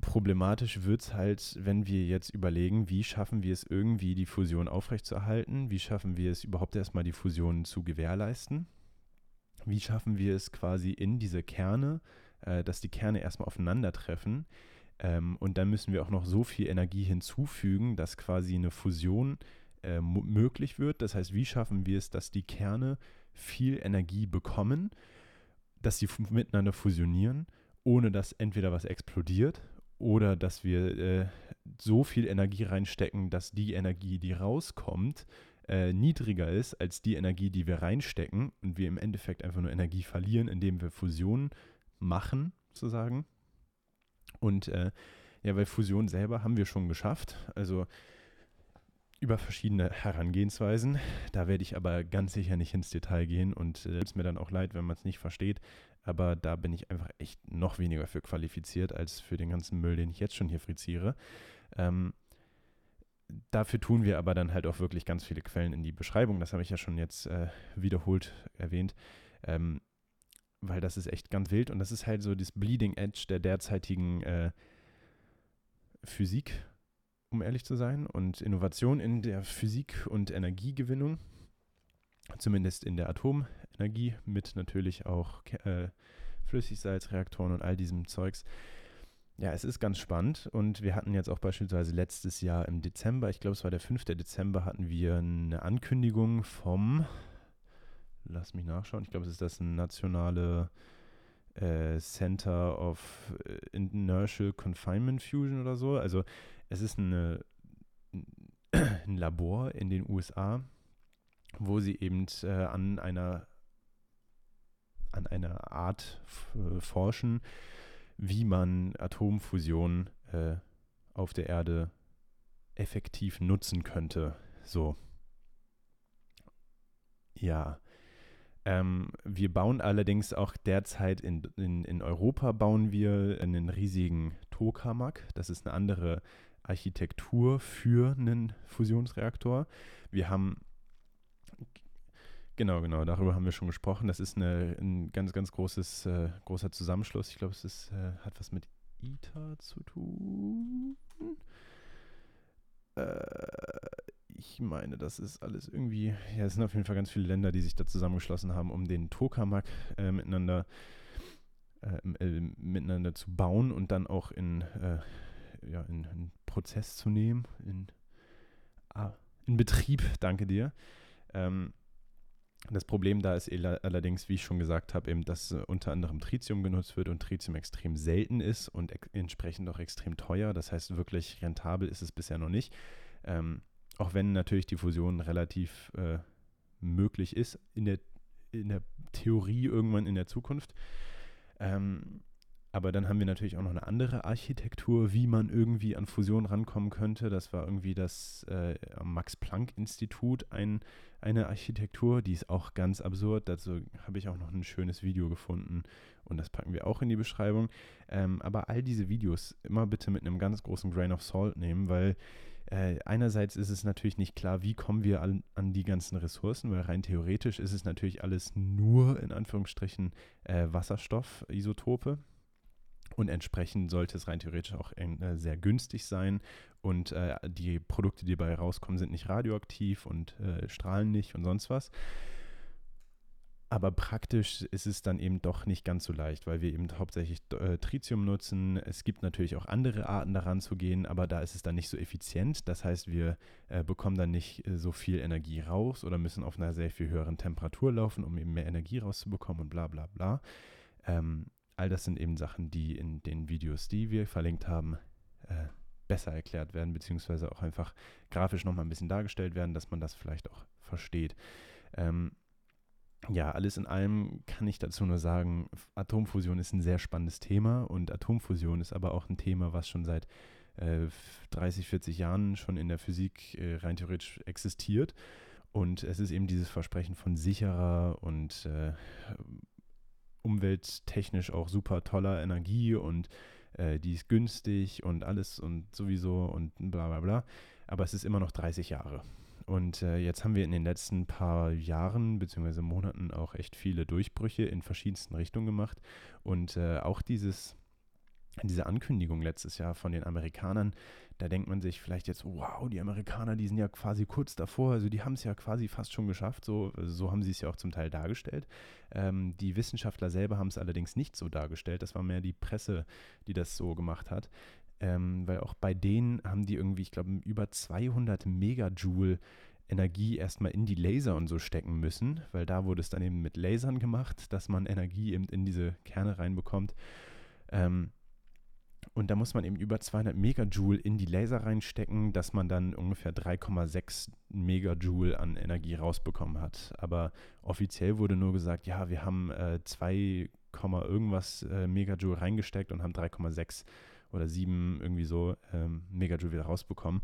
problematisch wird es halt, wenn wir jetzt überlegen, wie schaffen wir es irgendwie, die Fusion aufrechtzuerhalten, wie schaffen wir es überhaupt erstmal, die Fusion zu gewährleisten, wie schaffen wir es quasi in diese Kerne, äh, dass die Kerne erstmal aufeinandertreffen. Ähm, und dann müssen wir auch noch so viel Energie hinzufügen, dass quasi eine Fusion äh, möglich wird. Das heißt, wie schaffen wir es, dass die Kerne viel Energie bekommen, dass sie miteinander fusionieren, ohne dass entweder was explodiert oder dass wir äh, so viel Energie reinstecken, dass die Energie, die rauskommt, äh, niedriger ist als die Energie, die wir reinstecken und wir im Endeffekt einfach nur Energie verlieren, indem wir Fusionen machen, sozusagen. Und äh, ja, weil Fusion selber haben wir schon geschafft. Also über verschiedene Herangehensweisen. Da werde ich aber ganz sicher nicht ins Detail gehen und es äh, ist mir dann auch leid, wenn man es nicht versteht. Aber da bin ich einfach echt noch weniger für qualifiziert als für den ganzen Müll, den ich jetzt schon hier friziere. Ähm, dafür tun wir aber dann halt auch wirklich ganz viele Quellen in die Beschreibung. Das habe ich ja schon jetzt äh, wiederholt erwähnt. Ähm, weil das ist echt ganz wild und das ist halt so das Bleeding Edge der derzeitigen äh, Physik, um ehrlich zu sein, und Innovation in der Physik und Energiegewinnung, zumindest in der Atomenergie, mit natürlich auch äh, Flüssigsalzreaktoren und all diesem Zeugs. Ja, es ist ganz spannend und wir hatten jetzt auch beispielsweise letztes Jahr im Dezember, ich glaube es war der 5. Dezember, hatten wir eine Ankündigung vom lass mich nachschauen, ich glaube, es ist das nationale äh, Center of äh, Inertial Confinement Fusion oder so. Also es ist eine, ein Labor in den USA, wo sie eben äh, an einer an einer Art äh, forschen, wie man Atomfusion äh, auf der Erde effektiv nutzen könnte. So. Ja. Ähm, wir bauen allerdings auch derzeit in, in, in Europa bauen wir einen riesigen Tokamak. Das ist eine andere Architektur für einen Fusionsreaktor. Wir haben Genau, genau, darüber haben wir schon gesprochen. Das ist eine, ein ganz, ganz großes, äh, großer Zusammenschluss. Ich glaube, es ist, äh, hat was mit ITER zu tun. Äh, ich meine, das ist alles irgendwie, ja, es sind auf jeden Fall ganz viele Länder, die sich da zusammengeschlossen haben, um den Tokamak äh, miteinander, äh, äh, miteinander zu bauen und dann auch in, äh, ja, in, in, Prozess zu nehmen, in, ah, in Betrieb, danke dir. Ähm, das Problem da ist allerdings, wie ich schon gesagt habe, eben, dass äh, unter anderem Tritium genutzt wird und Tritium extrem selten ist und entsprechend auch extrem teuer. Das heißt, wirklich rentabel ist es bisher noch nicht. Ähm, auch wenn natürlich die Fusion relativ äh, möglich ist in der, in der Theorie irgendwann in der Zukunft. Ähm, aber dann haben wir natürlich auch noch eine andere Architektur, wie man irgendwie an Fusion rankommen könnte. Das war irgendwie das äh, Max-Planck-Institut, ein, eine Architektur, die ist auch ganz absurd. Dazu habe ich auch noch ein schönes Video gefunden und das packen wir auch in die Beschreibung. Ähm, aber all diese Videos immer bitte mit einem ganz großen Grain of Salt nehmen, weil äh, einerseits ist es natürlich nicht klar, wie kommen wir an, an, die ganzen Ressourcen, weil rein theoretisch ist es natürlich alles nur in Anführungsstrichen äh, Wasserstoffisotope. Und entsprechend sollte es rein theoretisch auch äh, sehr günstig sein. Und äh, die Produkte, die dabei rauskommen, sind nicht radioaktiv und äh, strahlen nicht und sonst was. Aber praktisch ist es dann eben doch nicht ganz so leicht, weil wir eben hauptsächlich äh, Tritium nutzen. Es gibt natürlich auch andere Arten daran zu gehen, aber da ist es dann nicht so effizient. Das heißt, wir äh, bekommen dann nicht äh, so viel Energie raus oder müssen auf einer sehr viel höheren Temperatur laufen, um eben mehr Energie rauszubekommen und bla bla bla. Ähm, all das sind eben Sachen, die in den Videos, die wir verlinkt haben, besser erklärt werden, beziehungsweise auch einfach grafisch nochmal ein bisschen dargestellt werden, dass man das vielleicht auch versteht. Ähm, ja, alles in allem kann ich dazu nur sagen, Atomfusion ist ein sehr spannendes Thema und Atomfusion ist aber auch ein Thema, was schon seit äh, 30, 40 Jahren schon in der Physik äh, rein theoretisch existiert. Und es ist eben dieses Versprechen von sicherer und äh, umwelttechnisch auch super toller Energie und äh, die ist günstig und alles und sowieso und bla bla bla. Aber es ist immer noch 30 Jahre. Und äh, jetzt haben wir in den letzten paar Jahren bzw. Monaten auch echt viele Durchbrüche in verschiedensten Richtungen gemacht. Und äh, auch dieses, diese Ankündigung letztes Jahr von den Amerikanern, da denkt man sich vielleicht jetzt, wow, die Amerikaner, die sind ja quasi kurz davor, also die haben es ja quasi fast schon geschafft, so, so haben sie es ja auch zum Teil dargestellt. Ähm, die Wissenschaftler selber haben es allerdings nicht so dargestellt, das war mehr die Presse, die das so gemacht hat. Ähm, weil auch bei denen haben die irgendwie, ich glaube, über 200 Megajoule Energie erstmal in die Laser und so stecken müssen, weil da wurde es dann eben mit Lasern gemacht, dass man Energie eben in diese Kerne reinbekommt. Ähm, und da muss man eben über 200 Megajoule in die Laser reinstecken, dass man dann ungefähr 3,6 Megajoule an Energie rausbekommen hat. Aber offiziell wurde nur gesagt, ja, wir haben äh, 2, irgendwas äh, Megajoule reingesteckt und haben 3,6 oder 7 irgendwie so ähm, Megajoule wieder rausbekommen.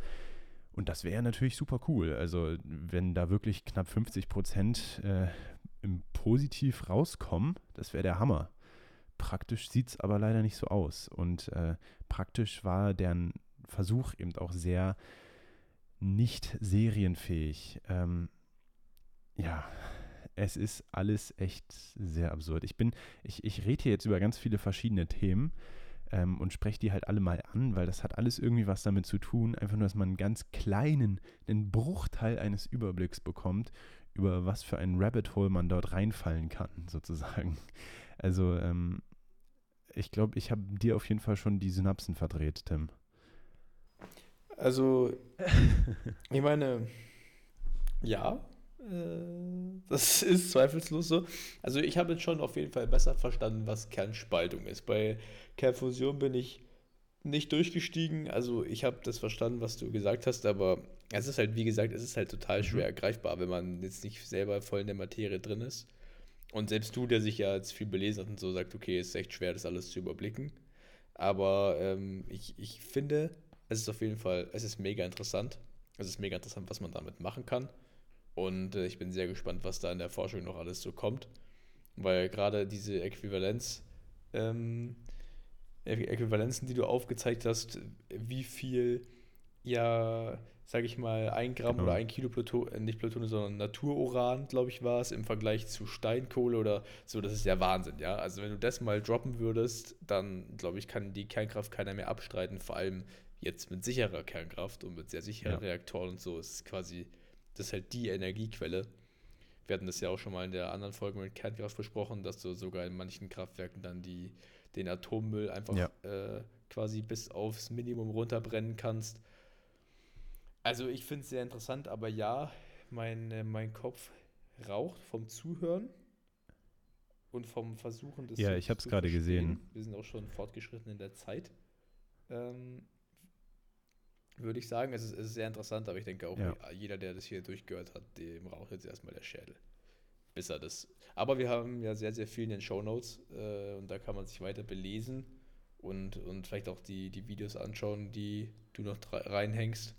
Und das wäre natürlich super cool. Also wenn da wirklich knapp 50 Prozent äh, im Positiv rauskommen, das wäre der Hammer. Praktisch sieht es aber leider nicht so aus. Und äh, praktisch war deren Versuch eben auch sehr nicht serienfähig. Ähm, ja, es ist alles echt sehr absurd. Ich bin, ich, ich rede hier jetzt über ganz viele verschiedene Themen ähm, und spreche die halt alle mal an, weil das hat alles irgendwie was damit zu tun, einfach nur, dass man einen ganz kleinen, einen Bruchteil eines Überblicks bekommt, über was für ein Rabbit Hole man dort reinfallen kann, <laughs> sozusagen. Also, ähm, ich glaube, ich habe dir auf jeden Fall schon die Synapsen verdreht, Tim. Also, <laughs> ich meine, ja, das <laughs> ist zweifellos so. Also ich habe jetzt schon auf jeden Fall besser verstanden, was Kernspaltung ist. Bei Kernfusion bin ich nicht durchgestiegen. Also ich habe das verstanden, was du gesagt hast, aber es ist halt, wie gesagt, es ist halt total mhm. schwer ergreifbar, wenn man jetzt nicht selber voll in der Materie drin ist. Und selbst du, der sich ja jetzt viel belesen hat und so, sagt, okay, es ist echt schwer, das alles zu überblicken. Aber ähm, ich, ich finde, es ist auf jeden Fall, es ist mega interessant. Es ist mega interessant, was man damit machen kann. Und äh, ich bin sehr gespannt, was da in der Forschung noch alles so kommt. Weil gerade diese Äquivalenz, ähm, Äquivalenzen, die du aufgezeigt hast, wie viel, ja, sag ich mal, ein Gramm genau. oder ein Kilo Pluton, äh, nicht Plutonium, sondern Natururan, glaube ich, war es, im Vergleich zu Steinkohle oder so, das ist ja Wahnsinn, ja. Also wenn du das mal droppen würdest, dann, glaube ich, kann die Kernkraft keiner mehr abstreiten, vor allem jetzt mit sicherer Kernkraft und mit sehr sicheren ja. Reaktoren und so, ist quasi das ist halt die Energiequelle. Wir hatten das ja auch schon mal in der anderen Folge mit Kernkraft besprochen, dass du sogar in manchen Kraftwerken dann die, den Atommüll einfach ja. äh, quasi bis aufs Minimum runterbrennen kannst. Also ich finde es sehr interessant, aber ja, mein, äh, mein Kopf raucht vom Zuhören und vom Versuchen des Ja, ich habe es gerade gesehen. Wir sind auch schon fortgeschritten in der Zeit. Ähm, würde ich sagen. Es ist, es ist sehr interessant, aber ich denke auch, ja. jeder, der das hier durchgehört hat, dem raucht jetzt erstmal der Schädel. Bis er das. Aber wir haben ja sehr, sehr viel in den Show Notes äh, und da kann man sich weiter belesen und, und vielleicht auch die, die Videos anschauen, die du noch reinhängst.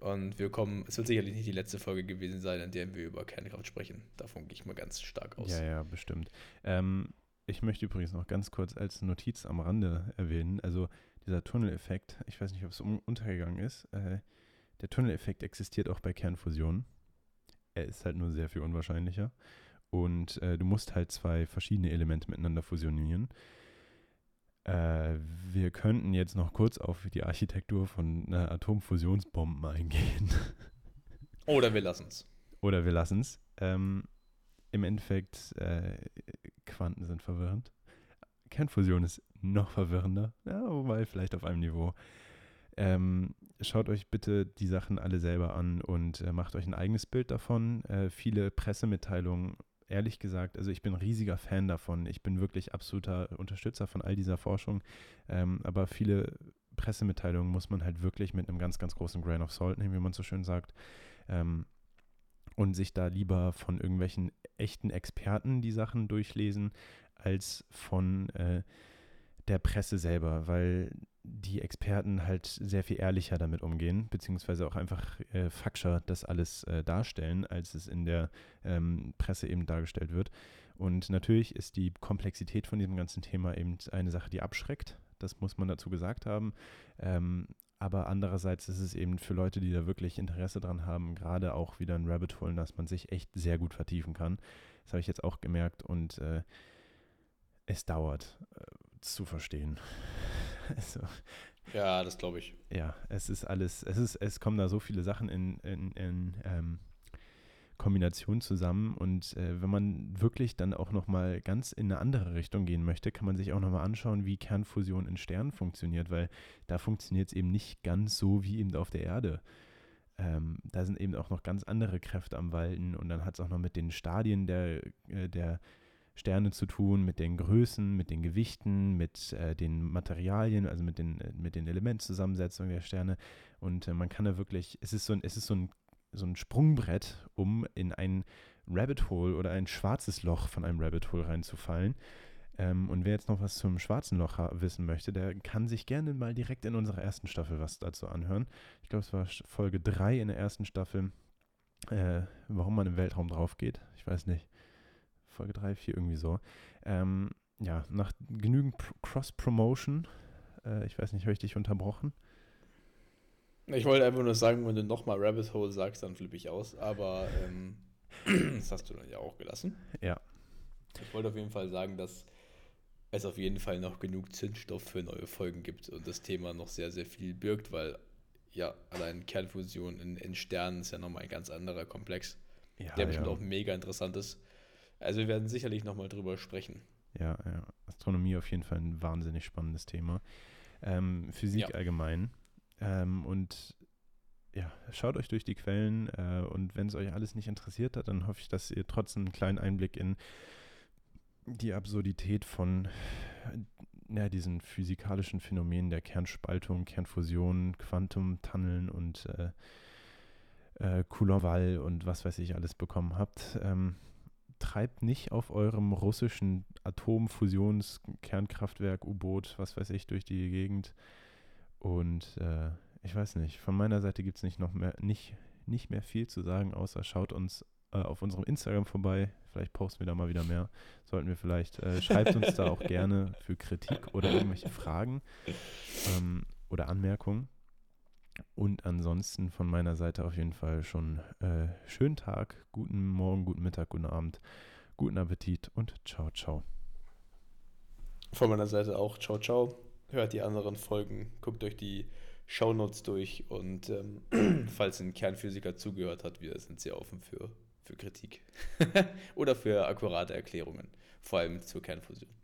Und wir kommen, es wird sicherlich nicht die letzte Folge gewesen sein, in der wir über Kernkraft sprechen. Davon gehe ich mal ganz stark aus. Ja, ja, bestimmt. Ähm, ich möchte übrigens noch ganz kurz als Notiz am Rande erwähnen, also dieser Tunneleffekt, ich weiß nicht, ob es untergegangen ist, äh, der Tunneleffekt existiert auch bei Kernfusionen. Er ist halt nur sehr viel unwahrscheinlicher. Und äh, du musst halt zwei verschiedene Elemente miteinander fusionieren. Äh, wir könnten jetzt noch kurz auf die Architektur von äh, Atomfusionsbomben eingehen. <laughs> Oder wir lassen es. Oder wir lassen es. Ähm, im Endeffekt, äh, Quanten sind verwirrend. Kernfusion ist noch verwirrender, ja, wobei vielleicht auf einem Niveau. Ähm, schaut euch bitte die Sachen alle selber an und äh, macht euch ein eigenes Bild davon. Äh, viele Pressemitteilungen, ehrlich gesagt, also ich bin riesiger Fan davon. Ich bin wirklich absoluter Unterstützer von all dieser Forschung. Ähm, aber viele Pressemitteilungen muss man halt wirklich mit einem ganz, ganz großen Grain of Salt nehmen, wie man so schön sagt. Ähm, und sich da lieber von irgendwelchen echten Experten die Sachen durchlesen, als von äh, der Presse selber, weil die Experten halt sehr viel ehrlicher damit umgehen, beziehungsweise auch einfach äh, faktischer das alles äh, darstellen, als es in der ähm, Presse eben dargestellt wird. Und natürlich ist die Komplexität von diesem ganzen Thema eben eine Sache, die abschreckt. Das muss man dazu gesagt haben. Ähm, aber andererseits ist es eben für Leute, die da wirklich Interesse dran haben, gerade auch wieder ein Rabbit Hole, dass man sich echt sehr gut vertiefen kann. Das habe ich jetzt auch gemerkt und äh, es dauert äh, zu verstehen. <laughs> also, ja, das glaube ich. Ja, es ist alles, es ist, es kommen da so viele Sachen in, in, in ähm, Kombination zusammen und äh, wenn man wirklich dann auch nochmal ganz in eine andere Richtung gehen möchte, kann man sich auch nochmal anschauen, wie Kernfusion in Sternen funktioniert, weil da funktioniert es eben nicht ganz so wie eben auf der Erde. Ähm, da sind eben auch noch ganz andere Kräfte am Walten und dann hat es auch noch mit den Stadien der, äh, der Sterne zu tun, mit den Größen, mit den Gewichten, mit äh, den Materialien, also mit den, äh, mit den Elementzusammensetzungen der Sterne. Und äh, man kann da wirklich, es ist so ein, es ist so ein, so ein Sprungbrett, um in ein Rabbit Hole oder ein schwarzes Loch von einem Rabbit Hole reinzufallen. Ähm, und wer jetzt noch was zum schwarzen Loch wissen möchte, der kann sich gerne mal direkt in unserer ersten Staffel was dazu anhören. Ich glaube, es war Folge 3 in der ersten Staffel, äh, warum man im Weltraum drauf geht. Ich weiß nicht. Folge 3, 4, irgendwie so. Ähm, ja, nach genügend Cross-Promotion, äh, ich weiß nicht, habe ich dich unterbrochen? Ich wollte einfach nur sagen, wenn du nochmal Rabbit Hole sagst, dann flippe ich aus, aber ähm, <clears throat> das hast du dann ja auch gelassen. Ja. Ich wollte auf jeden Fall sagen, dass es auf jeden Fall noch genug Zündstoff für neue Folgen gibt und das Thema noch sehr, sehr viel birgt, weil ja, allein Kernfusion in, in Sternen ist ja nochmal ein ganz anderer Komplex, ja, der bestimmt ja. auch mega interessant ist. Also wir werden sicherlich nochmal drüber sprechen. Ja, ja, Astronomie auf jeden Fall ein wahnsinnig spannendes Thema. Ähm, Physik ja. allgemein. Ähm, und ja, schaut euch durch die Quellen äh, und wenn es euch alles nicht interessiert hat, dann hoffe ich, dass ihr trotzdem einen kleinen Einblick in die Absurdität von ja, diesen physikalischen Phänomenen der Kernspaltung, Kernfusion, Quantumtunneln und äh, äh, Coulomb-Wall und was weiß ich alles bekommen habt. Ähm, treibt nicht auf eurem russischen Atomfusions-Kernkraftwerk, U-Boot, was weiß ich, durch die Gegend. Und äh, ich weiß nicht, von meiner Seite gibt es nicht noch mehr, nicht, nicht mehr viel zu sagen, außer schaut uns äh, auf unserem Instagram vorbei. Vielleicht posten wir da mal wieder mehr. Sollten wir vielleicht, äh, schreibt uns da auch <laughs> gerne für Kritik oder irgendwelche Fragen ähm, oder Anmerkungen. Und ansonsten von meiner Seite auf jeden Fall schon äh, schönen Tag, guten Morgen, guten Mittag, guten Abend, guten Appetit und ciao, ciao. Von meiner Seite auch ciao, ciao. Hört die anderen Folgen, guckt euch die Shownotes durch und ähm, <clears throat> falls ein Kernphysiker zugehört hat, wir sind sehr offen für, für Kritik <laughs> oder für akkurate Erklärungen, vor allem zur Kernfusion.